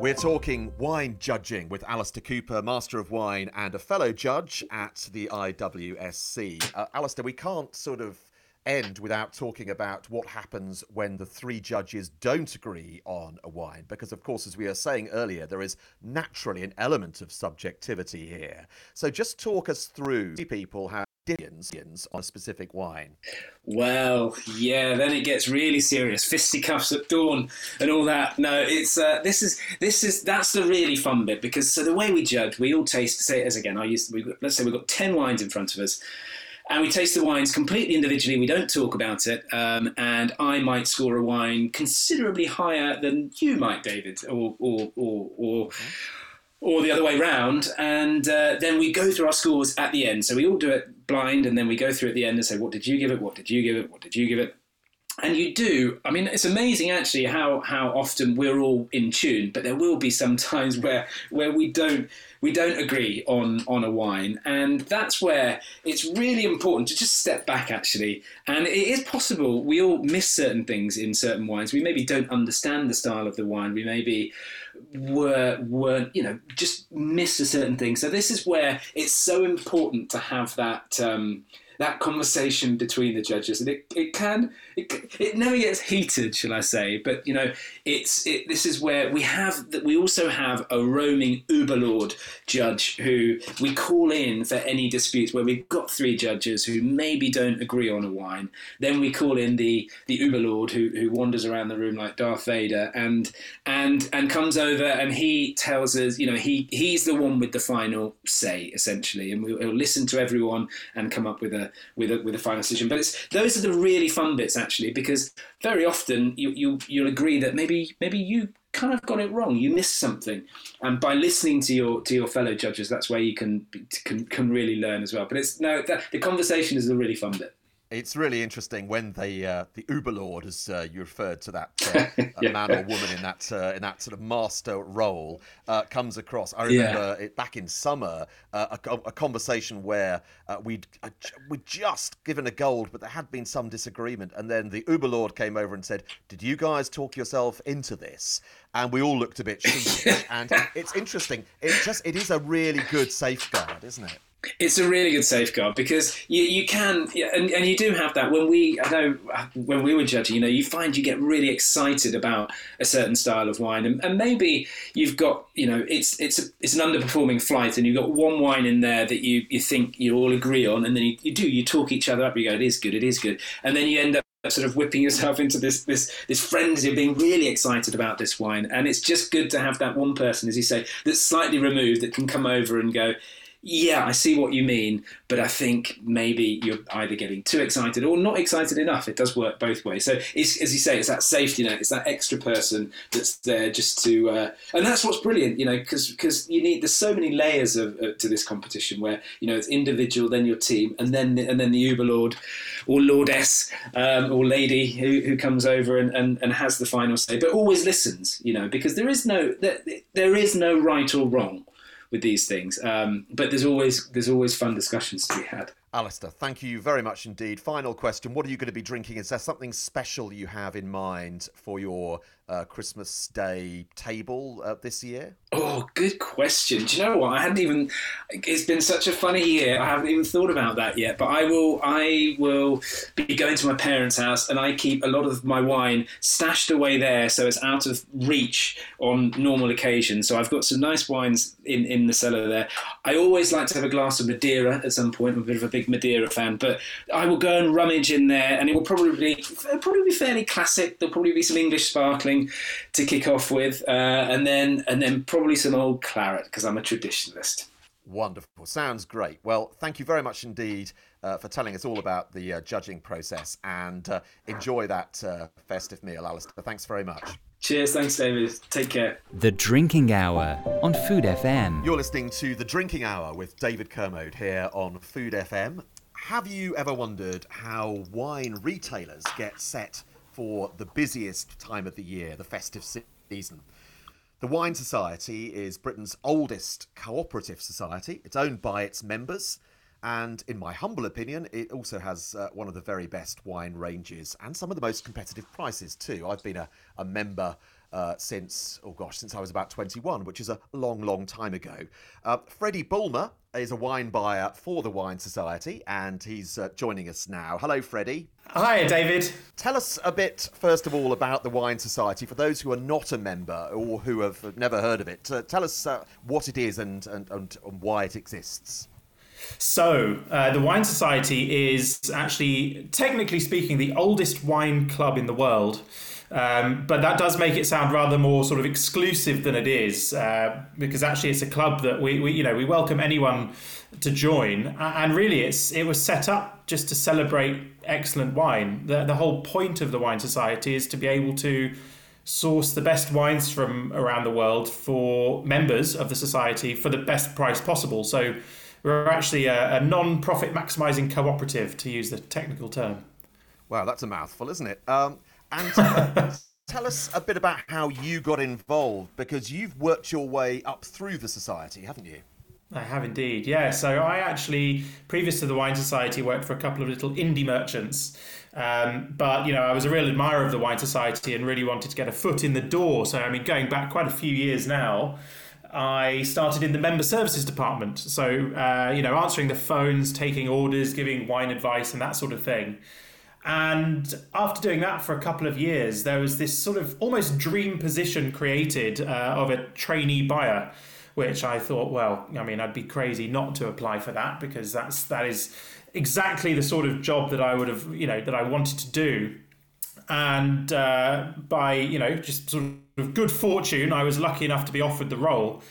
S2: We're talking wine judging with Alistair Cooper, Master of Wine, and a fellow judge at the IWSC. Uh, Alistair, we can't sort of end without talking about what happens when the three judges don't agree on a wine. Because, of course, as we were saying earlier, there is naturally an element of subjectivity here. So just talk us through people have opinions on a specific wine.
S3: Well, yeah, then it gets really serious. Fisticuffs at dawn and all that. No, it's uh, this is this is that's the really fun bit because so the way we judge, we all taste. Say it as again. I used we let's say we've got ten wines in front of us and we taste the wines completely individually. We don't talk about it, um, and I might score a wine considerably higher than you might, David, or or or. or or the other way round, and uh, then we go through our scores at the end. So we all do it blind, and then we go through at the end and say, "What did you give it? What did you give it? What did you give it?" and you do i mean it's amazing actually how how often we're all in tune but there will be some times where where we don't we don't agree on on a wine. And that's where it's really important to just step back actually. And it is possible we all miss certain things in certain wines. We maybe don't understand the style of the wine. We maybe were weren't you know just miss a certain thing. So this is where it's so important to have that um, that conversation between the judges, and it, it can it, it never gets heated, shall I say? But you know, it's it, this is where we have that we also have a roaming Uberlord judge who we call in for any disputes where we've got three judges who maybe don't agree on a wine. Then we call in the the Uberlord who who wanders around the room like Darth Vader and and and comes over and he tells us, you know, he he's the one with the final say essentially, and we'll, we'll listen to everyone and come up with a with a with a final decision. But it's those are the really fun bits actually, because very often you you you'll agree that maybe maybe you kind of got it wrong. You missed something, and by listening to your to your fellow judges, that's where you can can, can really learn as well. But it's no, the conversation is the really fun bit.
S2: It's really interesting when the uh, the Uberlord, as uh, you referred to that uh, yeah. man or woman in that uh, in that sort of master role, uh, comes across. I remember yeah. it back in summer, uh, a, a, conversation where we'd we'd just given a gold, but there had been some disagreement, and then the Uberlord came over and said, "Did you guys talk yourself into this?" And we all looked a bit sheepish. and it's interesting. It just it is a really good safeguard, isn't it?
S3: It's a really good safeguard because you, you can and, and you do have that when we I know when we were judging you know you find you get really excited about a certain style of wine and, and maybe you've got you know it's it's a, it's an underperforming flight and you've got one wine in there that you, you think you all agree on and then you, you do you talk each other up you go it is good it is good. And then you end up sort of whipping yourself into this this this frenzy of being really excited about this wine. And it's just good to have that one person as you say that's slightly removed that can come over and go yeah, I see what you mean, but I think maybe you're either getting too excited or not excited enough. It does work both ways. So, as you say, it's that safety net. It's that extra person that's there just to, uh, and that's what's brilliant, you know, because because you need. There's so many layers of, to this competition where you know it's individual, then your team, and then and then the Uber Lord or Lordess um, or lady who, who comes over and, and, and has the final say, but always listens, you know, because there is no there, there is no right or wrong with these things. Um, but there's always there's always fun discussions to be had.
S2: Alistair, thank you very much indeed. Final question: What are you going to be drinking? Is there something special you have in mind for your uh, Christmas Day table uh, this year?
S3: Oh, good question. Do you know what? I hadn't even. It's been such a funny year. I haven't even thought about that yet. But I will. I will be going to my parents' house, and I keep a lot of my wine stashed away there, so it's out of reach on normal occasions. So I've got some nice wines in in the cellar there. I always like to have a glass of Madeira at some point. I'm a bit of a big Madeira fan, but I will go and rummage in there, and it will probably be, probably be fairly classic. There'll probably be some English sparkling to kick off with, uh, and then and then probably probably some old claret because I'm a traditionalist.
S2: Wonderful. Sounds great. Well, thank you very much indeed uh, for telling us all about the uh, judging process and uh, enjoy that uh, festive meal, Alistair. Thanks very much.
S3: Cheers. Thanks, David. Take care.
S1: The Drinking Hour on Food FM.
S2: You're listening to The Drinking Hour with David Kermode here on Food FM. Have you ever wondered how wine retailers get set for the busiest time of the year, the festive season? The Wine Society is Britain's oldest cooperative society. It's owned by its members, and in my humble opinion, it also has uh, one of the very best wine ranges and some of the most competitive prices too. I've been a, a member uh, since, oh gosh, since I was about 21, which is a long, long time ago. Uh, Freddie Bulmer is a wine buyer for the Wine Society, and he's uh, joining us now. Hello, Freddie.
S4: Hi, David.
S2: Tell us a bit, first of all, about the Wine Society for those who are not a member or who have never heard of it. Uh, tell us uh, what it is and, and, and, and why it exists.
S4: So, uh, the Wine Society is actually, technically speaking, the oldest wine club in the world. Um, but that does make it sound rather more sort of exclusive than it is, uh, because actually it's a club that we, we, you know, we welcome anyone to join. And really, it's it was set up just to celebrate excellent wine. The the whole point of the Wine Society is to be able to source the best wines from around the world for members of the society for the best price possible. So we're actually a, a non-profit maximizing cooperative, to use the technical term.
S2: Wow, that's a mouthful, isn't it? Um, and uh, tell us a bit about how you got involved because you've worked your way up through the society, haven't you?
S4: I have indeed, yeah. So I actually, previous to the Wine Society, worked for a couple of little indie merchants. Um, but you know, I was a real admirer of the Wine Society and really wanted to get a foot in the door. So I mean, going back quite a few years now, I started in the member services department. So, uh, you know, answering the phones, taking orders, giving wine advice, and that sort of thing. And after doing that for a couple of years, there was this sort of almost dream position created uh, of a trainee buyer, which I thought, well, I mean, I'd be crazy not to apply for that because that's that is exactly the sort of job that I would have, you know, that I wanted to do. And uh, by you know just sort of good fortune, I was lucky enough to be offered the role,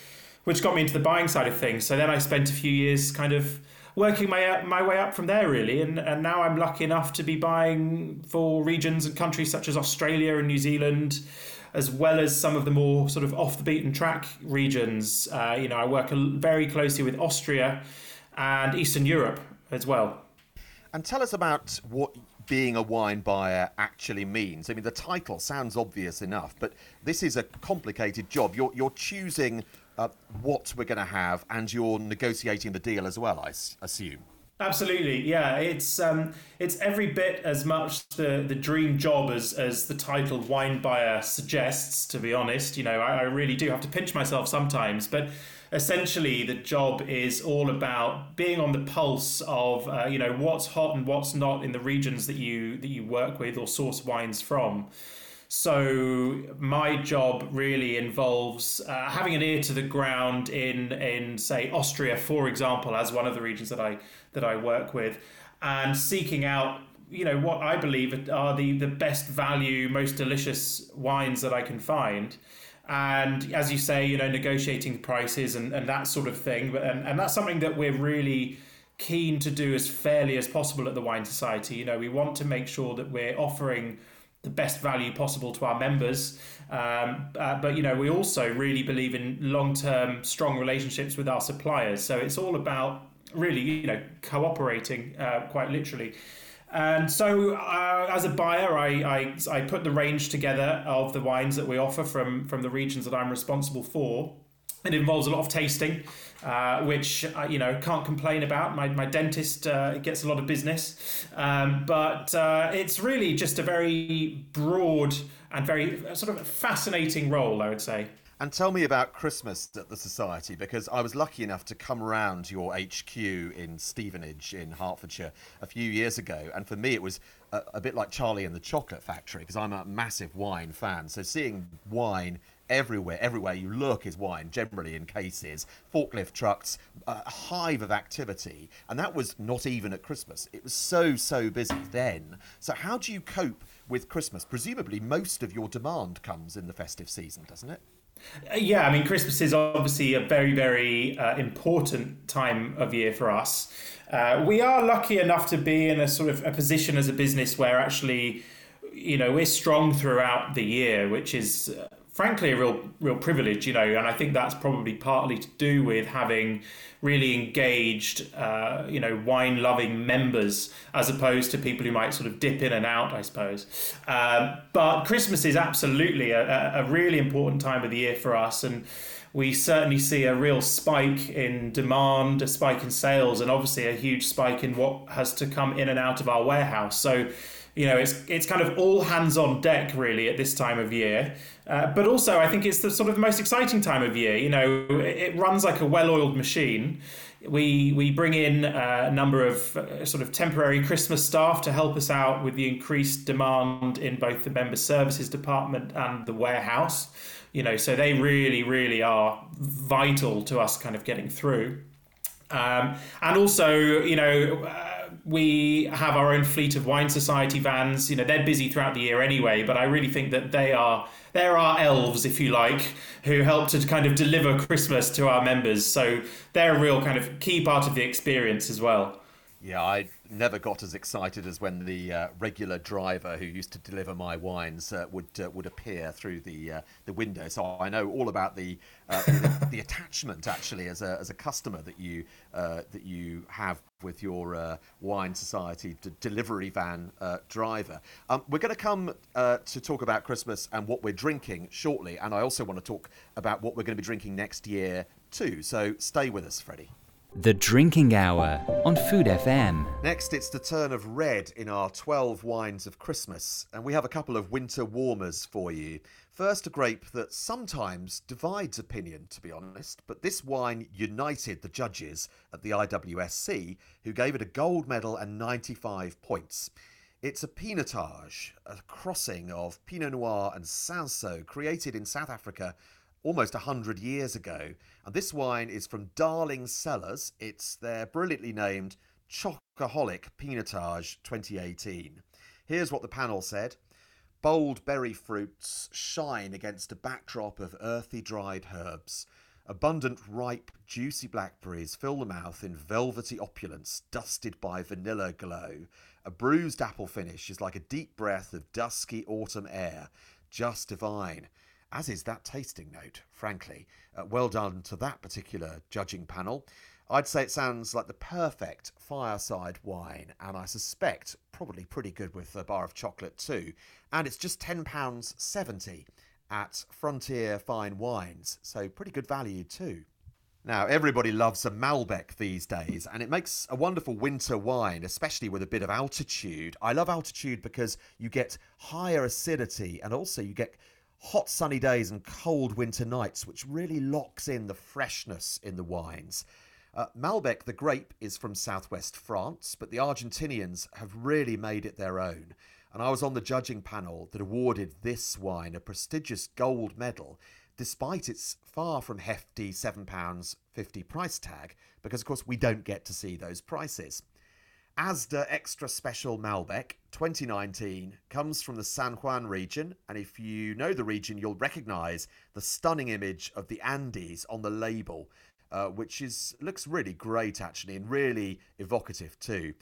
S4: which got me into the buying side of things. So then I spent a few years kind of working my my way up from there really. And and now I'm lucky enough to be buying for regions and countries such as Australia and New Zealand as well as some of the more sort of off the beaten track regions. Uh, you know I work very closely with Austria and Eastern Europe as well.
S2: And tell us about what being a wine buyer actually means. I mean, the title sounds obvious enough, but this is a complicated job. You're, you're choosing uh, what we're going to have, and you're negotiating the deal as well. I assume.
S4: Absolutely, yeah. It's um, it's every bit as much the, the dream job as as the title wine buyer suggests. To be honest, you know, I, I really do have to pinch myself sometimes, but essentially the job is all about being on the pulse of uh, you know what's hot and what's not in the regions that you that you work with or source wines from. So my job really involves uh, having an ear to the ground in in say Austria, for example, as one of the regions that I that I work with, and seeking out you know what I believe are the the best value, most delicious wines that I can find. And as you say, you know, negotiating prices and, and that sort of thing. But and, and that's something that we're really keen to do as fairly as possible at the Wine Society. You know, we want to make sure that we're offering the best value possible to our members. Um, uh, but you know, we also really believe in long-term, strong relationships with our suppliers. So it's all about really, you know, cooperating uh, quite literally. And so, uh, as a buyer, I, I, I put the range together of the wines that we offer from from the regions that I'm responsible for. It involves a lot of tasting, uh, which uh, you know can't complain about. My, my dentist uh, gets a lot of business, um, but uh, it's really just a very broad and very sort of fascinating role, I would say.
S2: And tell me about Christmas at the Society because I was lucky enough to come round your HQ in Stevenage in Hertfordshire a few years ago. And for me, it was a, a bit like Charlie and the Chocolate Factory because I'm a massive wine fan. So seeing wine everywhere, everywhere you look is wine, generally in cases, forklift trucks, a hive of activity. And that was not even at Christmas. It was so, so busy then. So, how do you cope with Christmas? Presumably, most of your demand comes in the festive season, doesn't it?
S4: Uh, yeah, I mean, Christmas is obviously a very, very uh, important time of year for us. Uh, we are lucky enough to be in a sort of a position as a business where actually, you know, we're strong throughout the year, which is uh, frankly a real, real privilege, you know, and I think that's probably partly to do with having really engaged, uh, you know, wine loving members as opposed to people who might sort of dip in and out, I suppose. Um, but Christmas is absolutely a, a really important time of the year for us. And we certainly see a real spike in demand, a spike in sales, and obviously a huge spike in what has to come in and out of our warehouse. So, you know, it's it's kind of all hands on deck really at this time of year. Uh, but also, I think it's the sort of most exciting time of year. You know, it runs like a well-oiled machine. We we bring in a number of uh, sort of temporary Christmas staff to help us out with the increased demand in both the member services department and the warehouse. You know, so they really, really are vital to us kind of getting through. Um, and also, you know. We have our own fleet of wine society vans. You know, they're busy throughout the year anyway, but I really think that they are there are elves, if you like, who help to kind of deliver Christmas to our members. So they're a real kind of key part of the experience as well.
S2: Yeah, I never got as excited as when the uh, regular driver who used to deliver my wines uh, would uh, would appear through the uh, the window. So I know all about the uh, the, the, attachment actually as a as a customer that you uh, that you have with your wine society d- delivery van driver. Um, we're going to come to talk about Christmas and what we're drinking shortly, and I also want to talk about what we're going to be drinking next year too. So stay with us, Freddie.
S1: The Drinking Hour on Food FM.
S2: Next, it's the turn of red in our 12 wines of Christmas, and we have a couple of winter warmers for you. First, a grape that sometimes divides opinion, to be honest, but this wine united the judges at the IWSC, who gave it a gold medal and 95 points. It's a Pinotage, a crossing of Pinot Noir and Cinsault, created in South Africa almost 100 years ago. And this wine is from Darling Cellars. It's their brilliantly named Chocoholic Pinotage 2018. Here's what the panel said. Bold berry fruits shine against a backdrop of earthy dried herbs. Abundant, ripe, juicy blackberries fill the mouth in velvety opulence, dusted by vanilla glow. A bruised apple finish is like a deep breath of dusky autumn air, just divine as is that tasting note, frankly. Uh, well done to that particular judging panel. I'd say it sounds like the perfect fireside wine, and I suspect probably pretty good with a bar of chocolate too. And it's just £10.70 at Frontier Fine Wines, so pretty good value too. Now, everybody loves a Malbec these days, and it makes a wonderful winter wine, especially with a bit of altitude. I love altitude because you get higher acidity and also you get hot sunny days and cold winter nights, which really locks in the freshness in the wines. Uh, Malbec, the grape, is from southwest France, but the Argentinians have really made it their own. And I was on the judging panel that awarded this wine a prestigious gold medal, despite its far from hefty £7.50 price tag, because of course we don't get to see those prices. Asda Extra Special Malbec 2019 comes from the San Juan region, and if you know the region, you'll recognize the stunning image of the Andes on the label, uh, which is looks really great actually and really evocative too.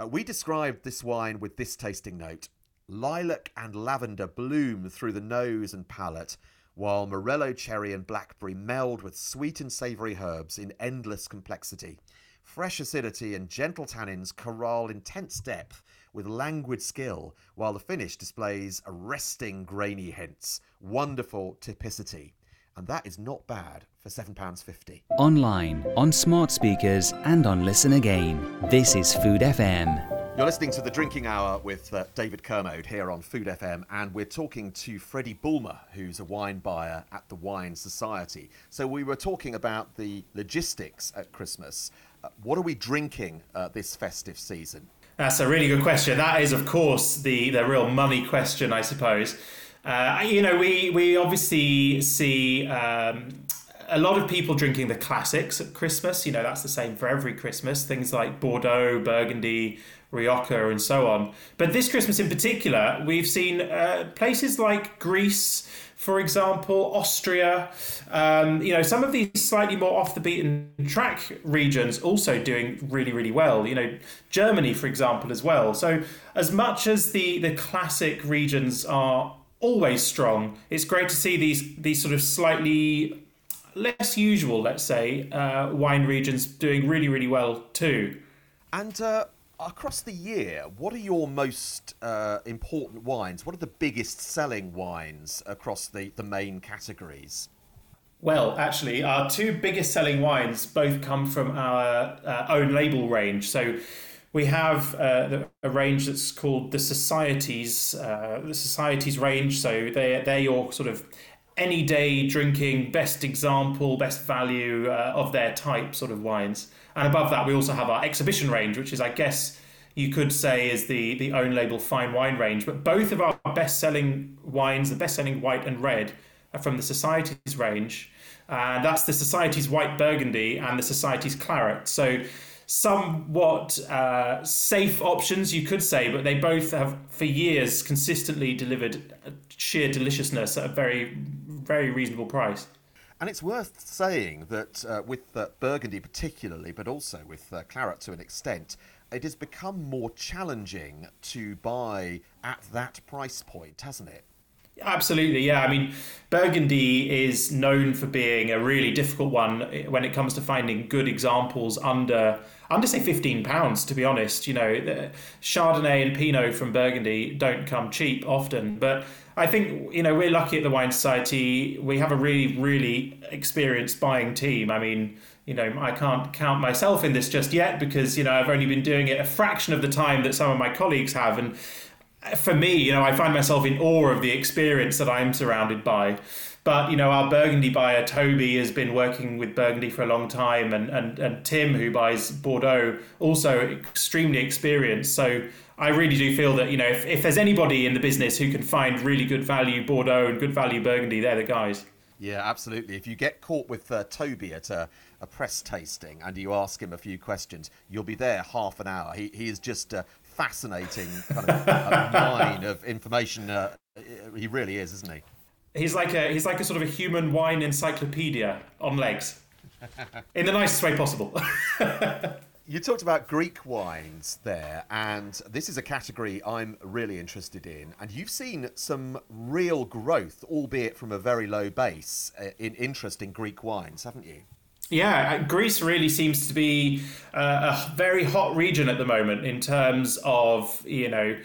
S2: Uh, we described this wine with this tasting note lilac and lavender bloom through the nose and palate, while morello cherry and blackberry meld with sweet and savoury herbs in endless complexity. Fresh acidity and gentle tannins corral intense depth with languid skill, while the finish displays arresting grainy hints, wonderful typicity. And that is not bad for £7.50.
S1: Online, on smart speakers, and on Listen Again. This is Food FM.
S2: You're listening to the Drinking Hour with uh, David Kermode here on Food FM, and we're talking to Freddie Bulmer, who's a wine buyer at the Wine Society. So we were talking about the logistics at Christmas what are we drinking uh, this festive season?
S4: That's a really good question. That is, of course, the, the real money question, I suppose. Uh, you know, we, we obviously see um, a lot of people drinking the classics at Christmas. You know, that's the same for every Christmas. Things like Bordeaux, Burgundy, Rioja, and so on. But this Christmas in particular, we've seen uh, places like Greece, for example, Austria. Um, you know, some of these slightly more off the beaten track regions also doing really, really well. You know, Germany, for example, as well. So, as much as the the classic regions are always strong, it's great to see these these sort of slightly less usual, let's say, uh, wine regions doing really, really well too.
S2: And uh, across the year, what are your most uh, important wines? What are the biggest selling wines across the, the main categories?
S4: Well, actually, our two biggest selling wines both come from our uh, own label range. So we have uh, a range that's called the Societies, uh, the Societies range. So they they're your sort of any day drinking best example, best value uh, of their type sort of wines. And above that, we also have our exhibition range, which is, I guess, you could say is the the own label fine wine range. But both of our best selling wines, the best selling white and red, are from the Society's range. And that's the Society's white Burgundy and the Society's claret. So somewhat uh, safe options, you could say, but they both have for years consistently delivered sheer deliciousness at a very, very reasonable price.
S2: And it's worth saying that uh, with uh, Burgundy particularly, but also with uh, Claret to an extent, it has become more challenging to buy at that price point, hasn't it?
S4: Absolutely, yeah. I mean, Burgundy is known for being a really difficult one when it comes to finding good examples under under say fifteen pounds. To be honest, you know, Chardonnay and Pinot from Burgundy don't come cheap often, but I think you know we're lucky at the Wine Society. We have a really, really experienced buying team. I mean, you know, I can't count myself in this just yet because you know I've only been doing it a fraction of the time that some of my colleagues have, and for me, you know, I find myself in awe of the experience that I'm surrounded by. But you know, our Burgundy buyer Toby has been working with Burgundy for a long time, and and and Tim, who buys Bordeaux, also extremely experienced. So I really do feel that you know, if, if there's anybody in the business who can find really good value Bordeaux and good value Burgundy, they're the guys.
S2: Yeah, absolutely. If you get caught with uh, Toby at a, a, press tasting and you ask him a few questions, you'll be there half an hour. He, he is just a fascinating kind of mine of information. Uh, he really is, isn't he?
S4: He's like a he's like a sort of a human wine encyclopedia on legs, in the nicest way possible.
S2: you talked about Greek wines there, and this is a category I'm really interested in. And you've seen some real growth, albeit from a very low base, uh, in interest in Greek wines, haven't you?
S4: Yeah, uh, Greece really seems to be uh, a very hot region at the moment in terms of you know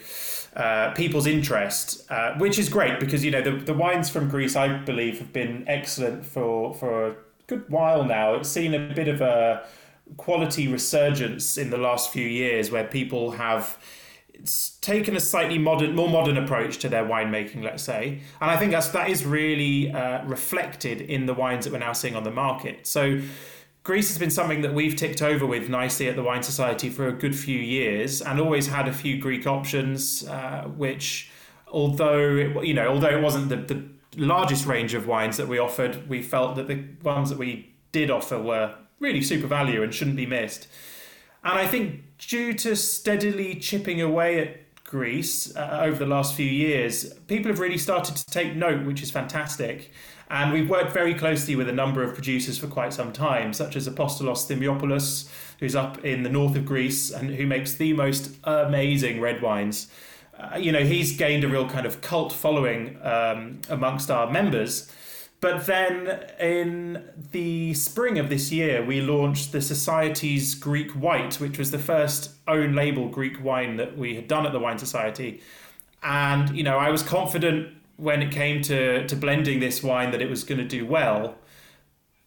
S4: uh, people's interest, uh, which is great because you know the, the wines from Greece, I believe, have been excellent for for a good while now. It's seen a bit of a quality resurgence in the last few years, where people have taken a slightly modern, more modern approach to their winemaking, let's say, and I think that's that is really uh, reflected in the wines that we're now seeing on the market. So Greece has been something that we've ticked over with nicely at the Wine Society for a good few years, and always had a few Greek options, uh, which, although it, you know, although it wasn't the, the largest range of wines that we offered, we felt that the ones that we did offer were really super value and shouldn't be missed. And I think due to steadily chipping away at Greece uh, over the last few years, people have really started to take note, which is fantastic. And we've worked very closely with a number of producers for quite some time, such as Apostolos Thymiopoulos, who's up in the north of Greece and who makes the most amazing red wines. Uh, you know, he's gained a real kind of cult following um, amongst our members. But then in the spring of this year, we launched the Society's Greek White, which was the first own label Greek wine that we had done at the Wine Society. And, you know, I was confident when it came to to blending this wine that it was going to do well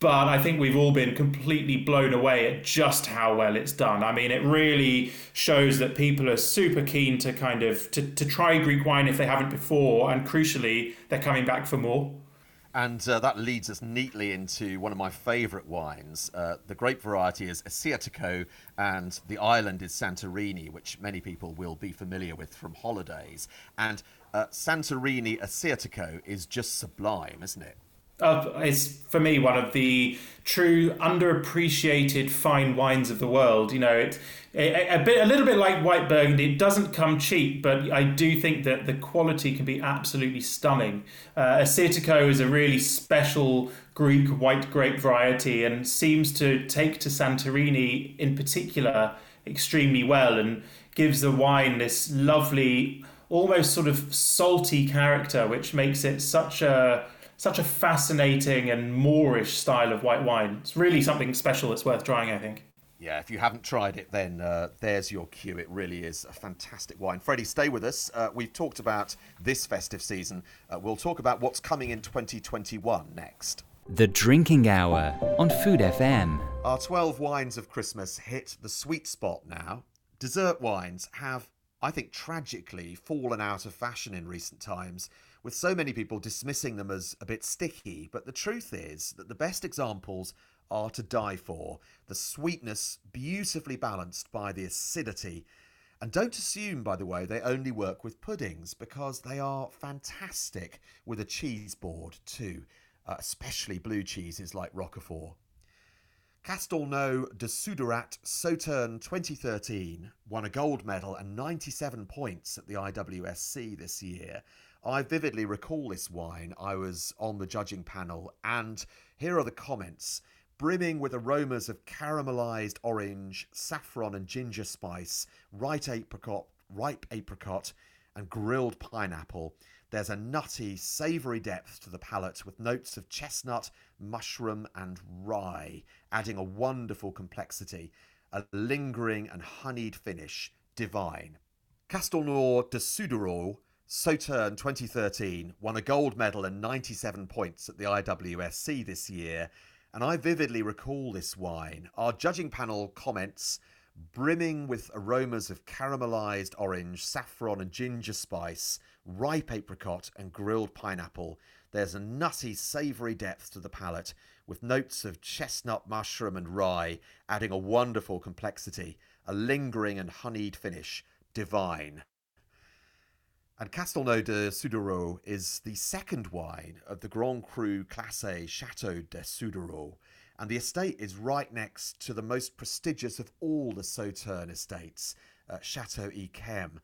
S4: but I think we've all been completely blown away at just how well it's done. I mean, it really shows that people are super keen to kind of to, to try Greek wine if they haven't before, and crucially, they're coming back for more.
S2: And uh, that leads us neatly into one of my favourite wines. Uh, the grape variety is Assyrtiko, and the island is Santorini, which many people will be familiar with from holidays. And uh, Santorini Assyrtiko is just sublime, isn't it?
S4: Uh, it's for me one of the true underappreciated fine wines of the world. You know, it, a, a, bit, a little bit like white Burgundy. It doesn't come cheap, but I do think that the quality can be absolutely stunning. Uh, Assyrtiko is a really special Greek white grape variety and seems to take to Santorini in particular extremely well and gives the wine this lovely almost sort of salty character, which makes it such a such a fascinating and moreish style of white wine. It's really something special that's worth trying, I think.
S2: Yeah, if you haven't tried it, then uh, there's your cue. It really is a fantastic wine. Freddie, stay with us. Uh, we've talked about this festive season. Uh, we'll talk about what's coming in 2021 next.
S1: The Drinking Hour on Food FM.
S2: Our 12 wines of Christmas hit the sweet spot now. Dessert wines have I think, tragically fallen out of fashion in recent times, with so many people dismissing them as a bit sticky. But the truth is that the best examples are to die for. The sweetness beautifully balanced by the acidity. And don't assume, by the way, they only work with puddings because they are fantastic with a cheese board too, uh, especially blue cheeses like Roquefort. Castelnau de Suduiraut Sauternes 2013 won a gold medal and 97 points at the IWSC this year. I vividly recall this wine. I was on the judging panel, and here are the comments brimming with aromas of caramelized orange, saffron and ginger spice, ripe apricot, ripe apricot, and grilled pineapple. There's a nutty, savoury depth to the palate with notes of chestnut, mushroom, and rye, adding a wonderful complexity, a lingering and honeyed finish, divine. Castelnau de Suduiraut Sauternes 2013 won a gold medal and 97 points at the IWSC this year, and I vividly recall this wine. Our judging panel comments brimming with aromas of caramelized orange, saffron and ginger spice, ripe apricot and grilled pineapple. There's a nutty, savoury depth to the palate, with notes of chestnut, mushroom, and rye, adding a wonderful complexity, a lingering and honeyed finish. Divine. And Castelnau de Suduiraut is the second wine of the Grand Cru Classé Chateau de Suduiraut, and the estate is right next to the most prestigious of all the Sauternes estates, uh, Chateau Yquem.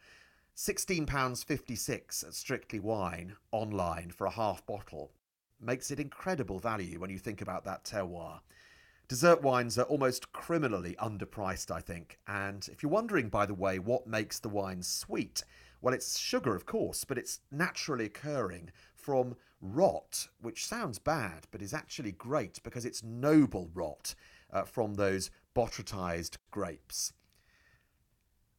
S2: £16.56 at Strictly Wine online for a half bottle makes it incredible value when you think about that terroir. Dessert wines are almost criminally underpriced, I think. And if you're wondering, by the way, what makes the wine sweet, well, it's sugar, of course, but it's naturally occurring from rot, which sounds bad, but is actually great because it's noble rot uh, from those botrytized grapes.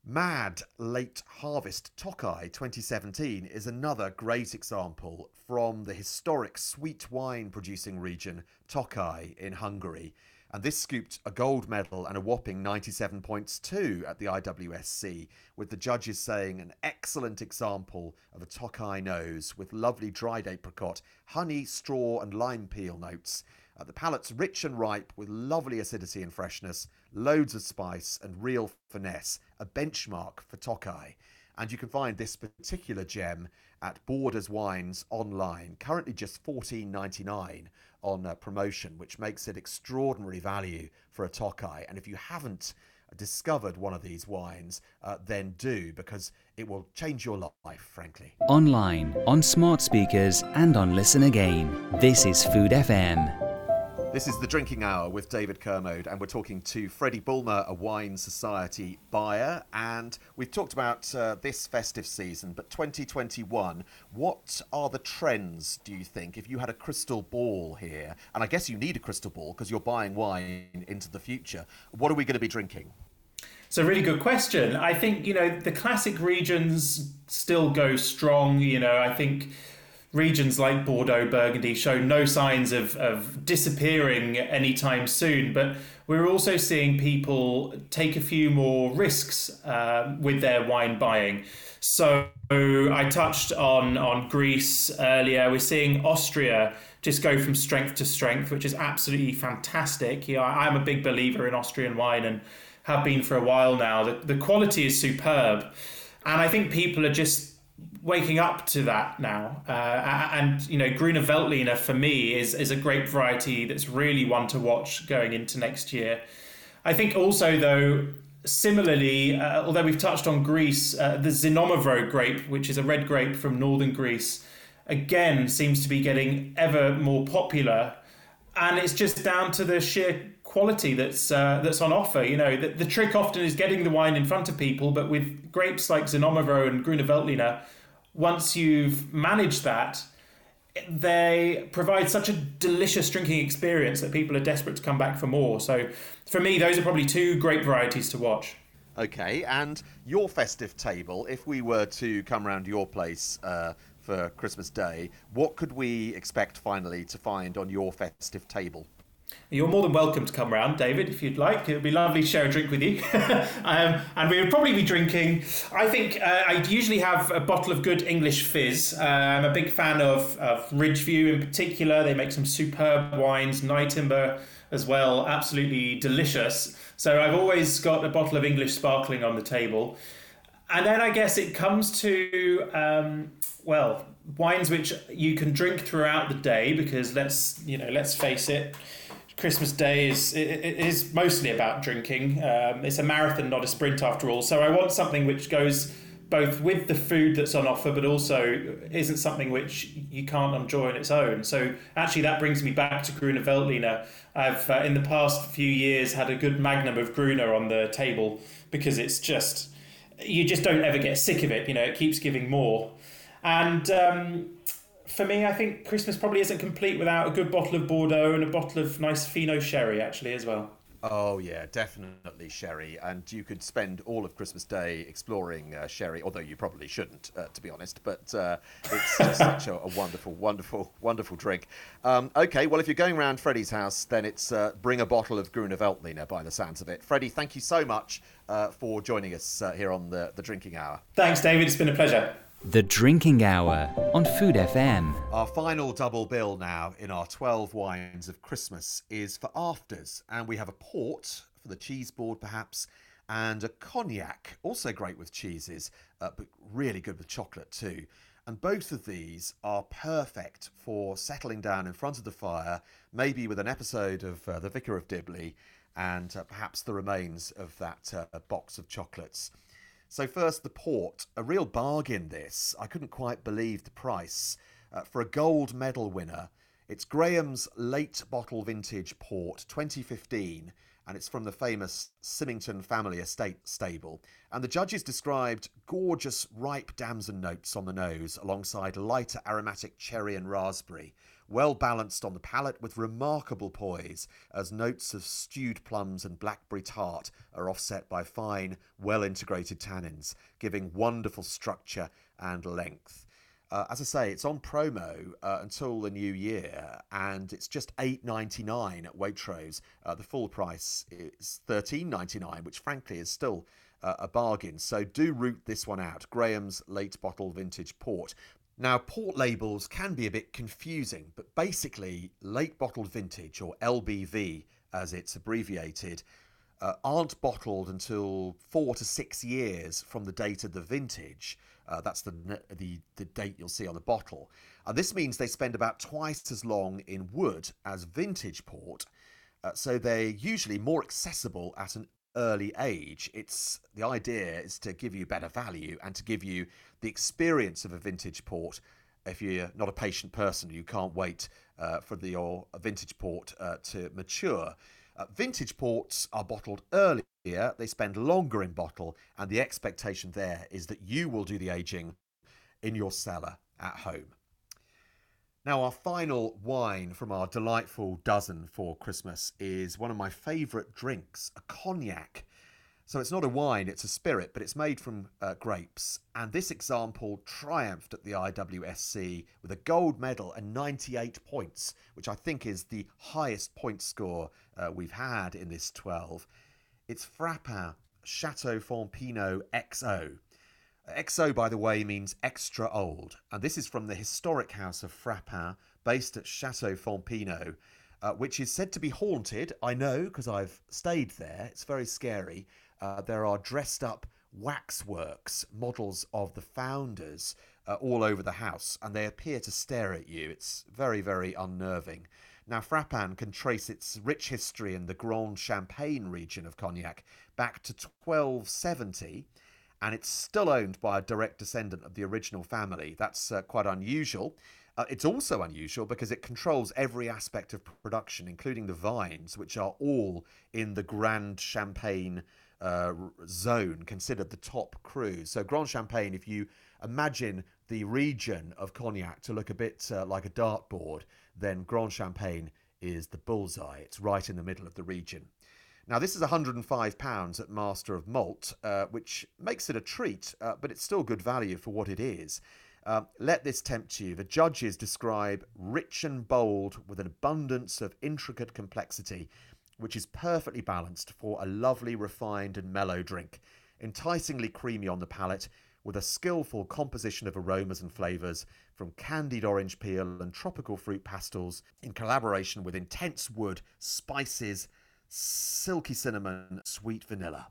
S2: Mad Late Harvest Tokai 2017 is another great example from the historic sweet wine producing region Tokai in Hungary. And this scooped a gold medal and a whopping 97 points too at the IWSC, with the judges saying an excellent example of a Tokai nose with lovely dried apricot, honey, straw, and lime peel notes. Uh, the palate's rich and ripe with lovely acidity and freshness, loads of spice, and real finesse, a benchmark for Tokai. And you can find this particular gem at Borders Wines online, currently just $14.99 on uh, promotion, which makes it extraordinary value for a Tokai. And if you haven't discovered one of these wines, uh, then do because it will change your life, frankly.
S1: Online, on smart speakers, and on Listen Again. This is Food FM.
S2: This is the Drinking Hour with David Kermode, and we're talking to Freddie Bulmer, a Wine Society buyer. And we've talked about uh, this festive season, but 2021, what are the trends, do you think, if you had a crystal ball here? And I guess you need a crystal ball because you're buying wine into the future. What are we going to be drinking?
S4: It's a really good question. I think, you know, the classic regions still go strong. You know, I think regions like Bordeaux, Burgundy show no signs of, of disappearing anytime soon. But we're also seeing people take a few more risks uh, with their wine buying. So I touched on on Greece earlier. We're seeing Austria just go from strength to strength, which is absolutely fantastic. You know, I'm a big believer in Austrian wine and have been for a while now. The, the quality is superb. And I think people are just waking up to that now. Uh, and you know, Gruner Veltliner for me is is a great variety that's really one to watch going into next year. I think also though. Similarly, uh, although we've touched on Greece, uh, the Xinomavro grape, which is a red grape from northern Greece, again seems to be getting ever more popular, and it's just down to the sheer quality that's uh, that's on offer. You know, the, the, trick often is getting the wine in front of people, but with grapes like Xinomavro and Gruner Veltliner, once you've managed that, they provide such a delicious drinking experience that people are desperate to come back for more. So, for me, those are probably two great varieties to watch.
S2: Okay, and your festive table, if we were to come around your place uh, for Christmas Day, what could we expect finally to find on your festive table?
S4: You're more than welcome to come round, David, if you'd like. It would be lovely to share a drink with you. um, and we would probably be drinking, I think, uh, I usually have a bottle of good English fizz. Uh, I'm a big fan of, of Ridgeview in particular. They make some superb wines, Nyetimber as well, absolutely delicious. So I've always got a bottle of English sparkling on the table. And then I guess it comes to, um, well, wines which you can drink throughout the day because let's, you know, let's face it Christmas Day is it, it is mostly about drinking. Um, it's a marathon, not a sprint, after all. So I want something which goes both with the food that's on offer, but also isn't something which you can't enjoy on its own. So actually, that brings me back to Gruner Veltliner. I've uh, in the past few years had a good magnum of Gruner on the table because it's just you just don't ever get sick of it. You know, it keeps giving more, and. Um, for me, I think Christmas probably isn't complete without a good bottle of Bordeaux and a bottle of nice Fino sherry, actually, as well.
S2: Oh yeah, definitely sherry, and you could spend all of Christmas Day exploring uh, sherry, although you probably shouldn't, uh, to be honest. But uh, it's just such a, a, wonderful, wonderful, wonderful drink. Um, okay, well if you're going around Freddie's house, then it's uh, bring a bottle of Gruner Veltliner by the sounds of it. Freddie, thank you so much uh, for joining us uh, here on the the Drinking Hour.
S4: Thanks, David. It's been a pleasure.
S1: The Drinking Hour on Food FM.
S2: Our final double bill now in our 12 wines of Christmas is for afters, and we have a port for the cheese board perhaps, and a cognac, also great with cheeses, uh, but really good with chocolate too. And both of these are perfect for settling down in front of the fire, maybe with an episode of uh, The Vicar of Dibley and uh, perhaps the remains of that uh, box of chocolates. So, first, the port. A real bargain, this. I couldn't quite believe the price. Uh, for a gold medal winner, it's Graham's late bottle vintage port 2015, and it's from the famous Symington family estate stable. And the judges described gorgeous ripe damson notes on the nose alongside lighter aromatic cherry and raspberry well balanced on the palate with remarkable poise, as notes of stewed plums and blackberry tart are offset by fine, well integrated tannins, giving wonderful structure and length. Uh, as I say, it's on promo uh, until the new year, and it's just eight ninety nine at Waitrose. Uh, the full price is thirteen ninety nine, which frankly is still uh, a bargain. So do root this one out. Graham's late bottle vintage port. Now, port labels can be a bit confusing, but basically, late bottled vintage, or LBV as it's abbreviated, uh, aren't bottled until four to six years from the date of the vintage. Uh, that's the, the, the date you'll see on the bottle. And this means they spend about twice as long in wood as vintage port. Uh, so they're usually more accessible at an early age. It's the idea is to give you better value and to give you the experience of a vintage port. If you're not a patient person, you can't wait uh, for the, your vintage port uh, to mature. Uh, vintage ports are bottled earlier, they spend longer in bottle, and the expectation there is that you will do the aging in your cellar at home. Now, our final wine from our delightful dozen for Christmas is one of my favourite drinks, a cognac. So it's not a wine, it's a spirit, but it's made from uh, grapes. And this example triumphed at the IWSC with a gold medal and 98 points, which I think is the highest point score uh, we've had in this 12. It's Frapin Chateau Fontpinot XO. XO, by the way, means extra old, and this is from the historic house of Frapin, based at Chateau Fontpinot, uh, which is said to be haunted. I know because I've stayed there. It's very scary. Uh, there are dressed up waxworks, models of the founders, uh, all over the house, and they appear to stare at you. It's very, very unnerving. Now, Frapin can trace its rich history in the Grand Champagne region of Cognac back to 1270 and it's still owned by a direct descendant of the original family. That's uh, quite unusual. Uh, it's also unusual because it controls every aspect of production, including the vines, which are all in the Grand Champagne uh, zone, considered the top cru. So, Grand Champagne, if you imagine the region of cognac to look a bit uh, like a dartboard, then Grand Champagne is the bullseye. It's right in the middle of the region. Now, this is £105 at Master of Malt, uh, which makes it a treat, uh, but it's still good value for what it is. Uh, let this tempt you. The judges describe rich and bold with an abundance of intricate complexity, which is perfectly balanced for a lovely, refined, and mellow drink. Enticingly creamy on the palate, with a skillful composition of aromas and flavours from candied orange peel and tropical fruit pastels in collaboration with intense wood, spices, silky cinnamon, sweet vanilla.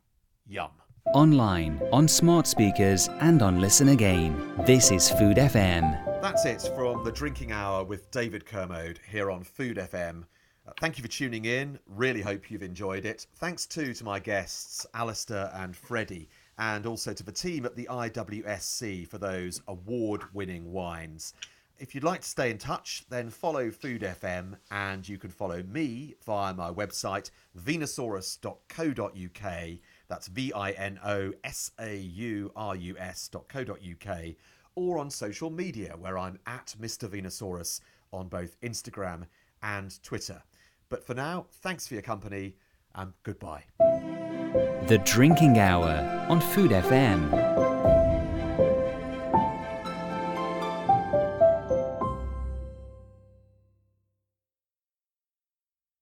S2: Yum.
S1: Online, on smart speakers, and on Listen Again. This is Food FM.
S2: That's it from the Drinking Hour with David Kermode here on Food FM. Thank you for tuning in. Really hope you've enjoyed it. Thanks too to my guests, Alistair and Freddie, and also to the team at the IWSC for those award winning wines. If you'd like to stay in touch, then follow Food FM and you can follow me via my website, vinosaurus.co.uk. That's V I N O S A U R U S.co.uk or on social media where I'm at Mr. Vinosaurus on both Instagram and Twitter. But for now, thanks for your company and goodbye.
S1: The Drinking Hour on Food FM.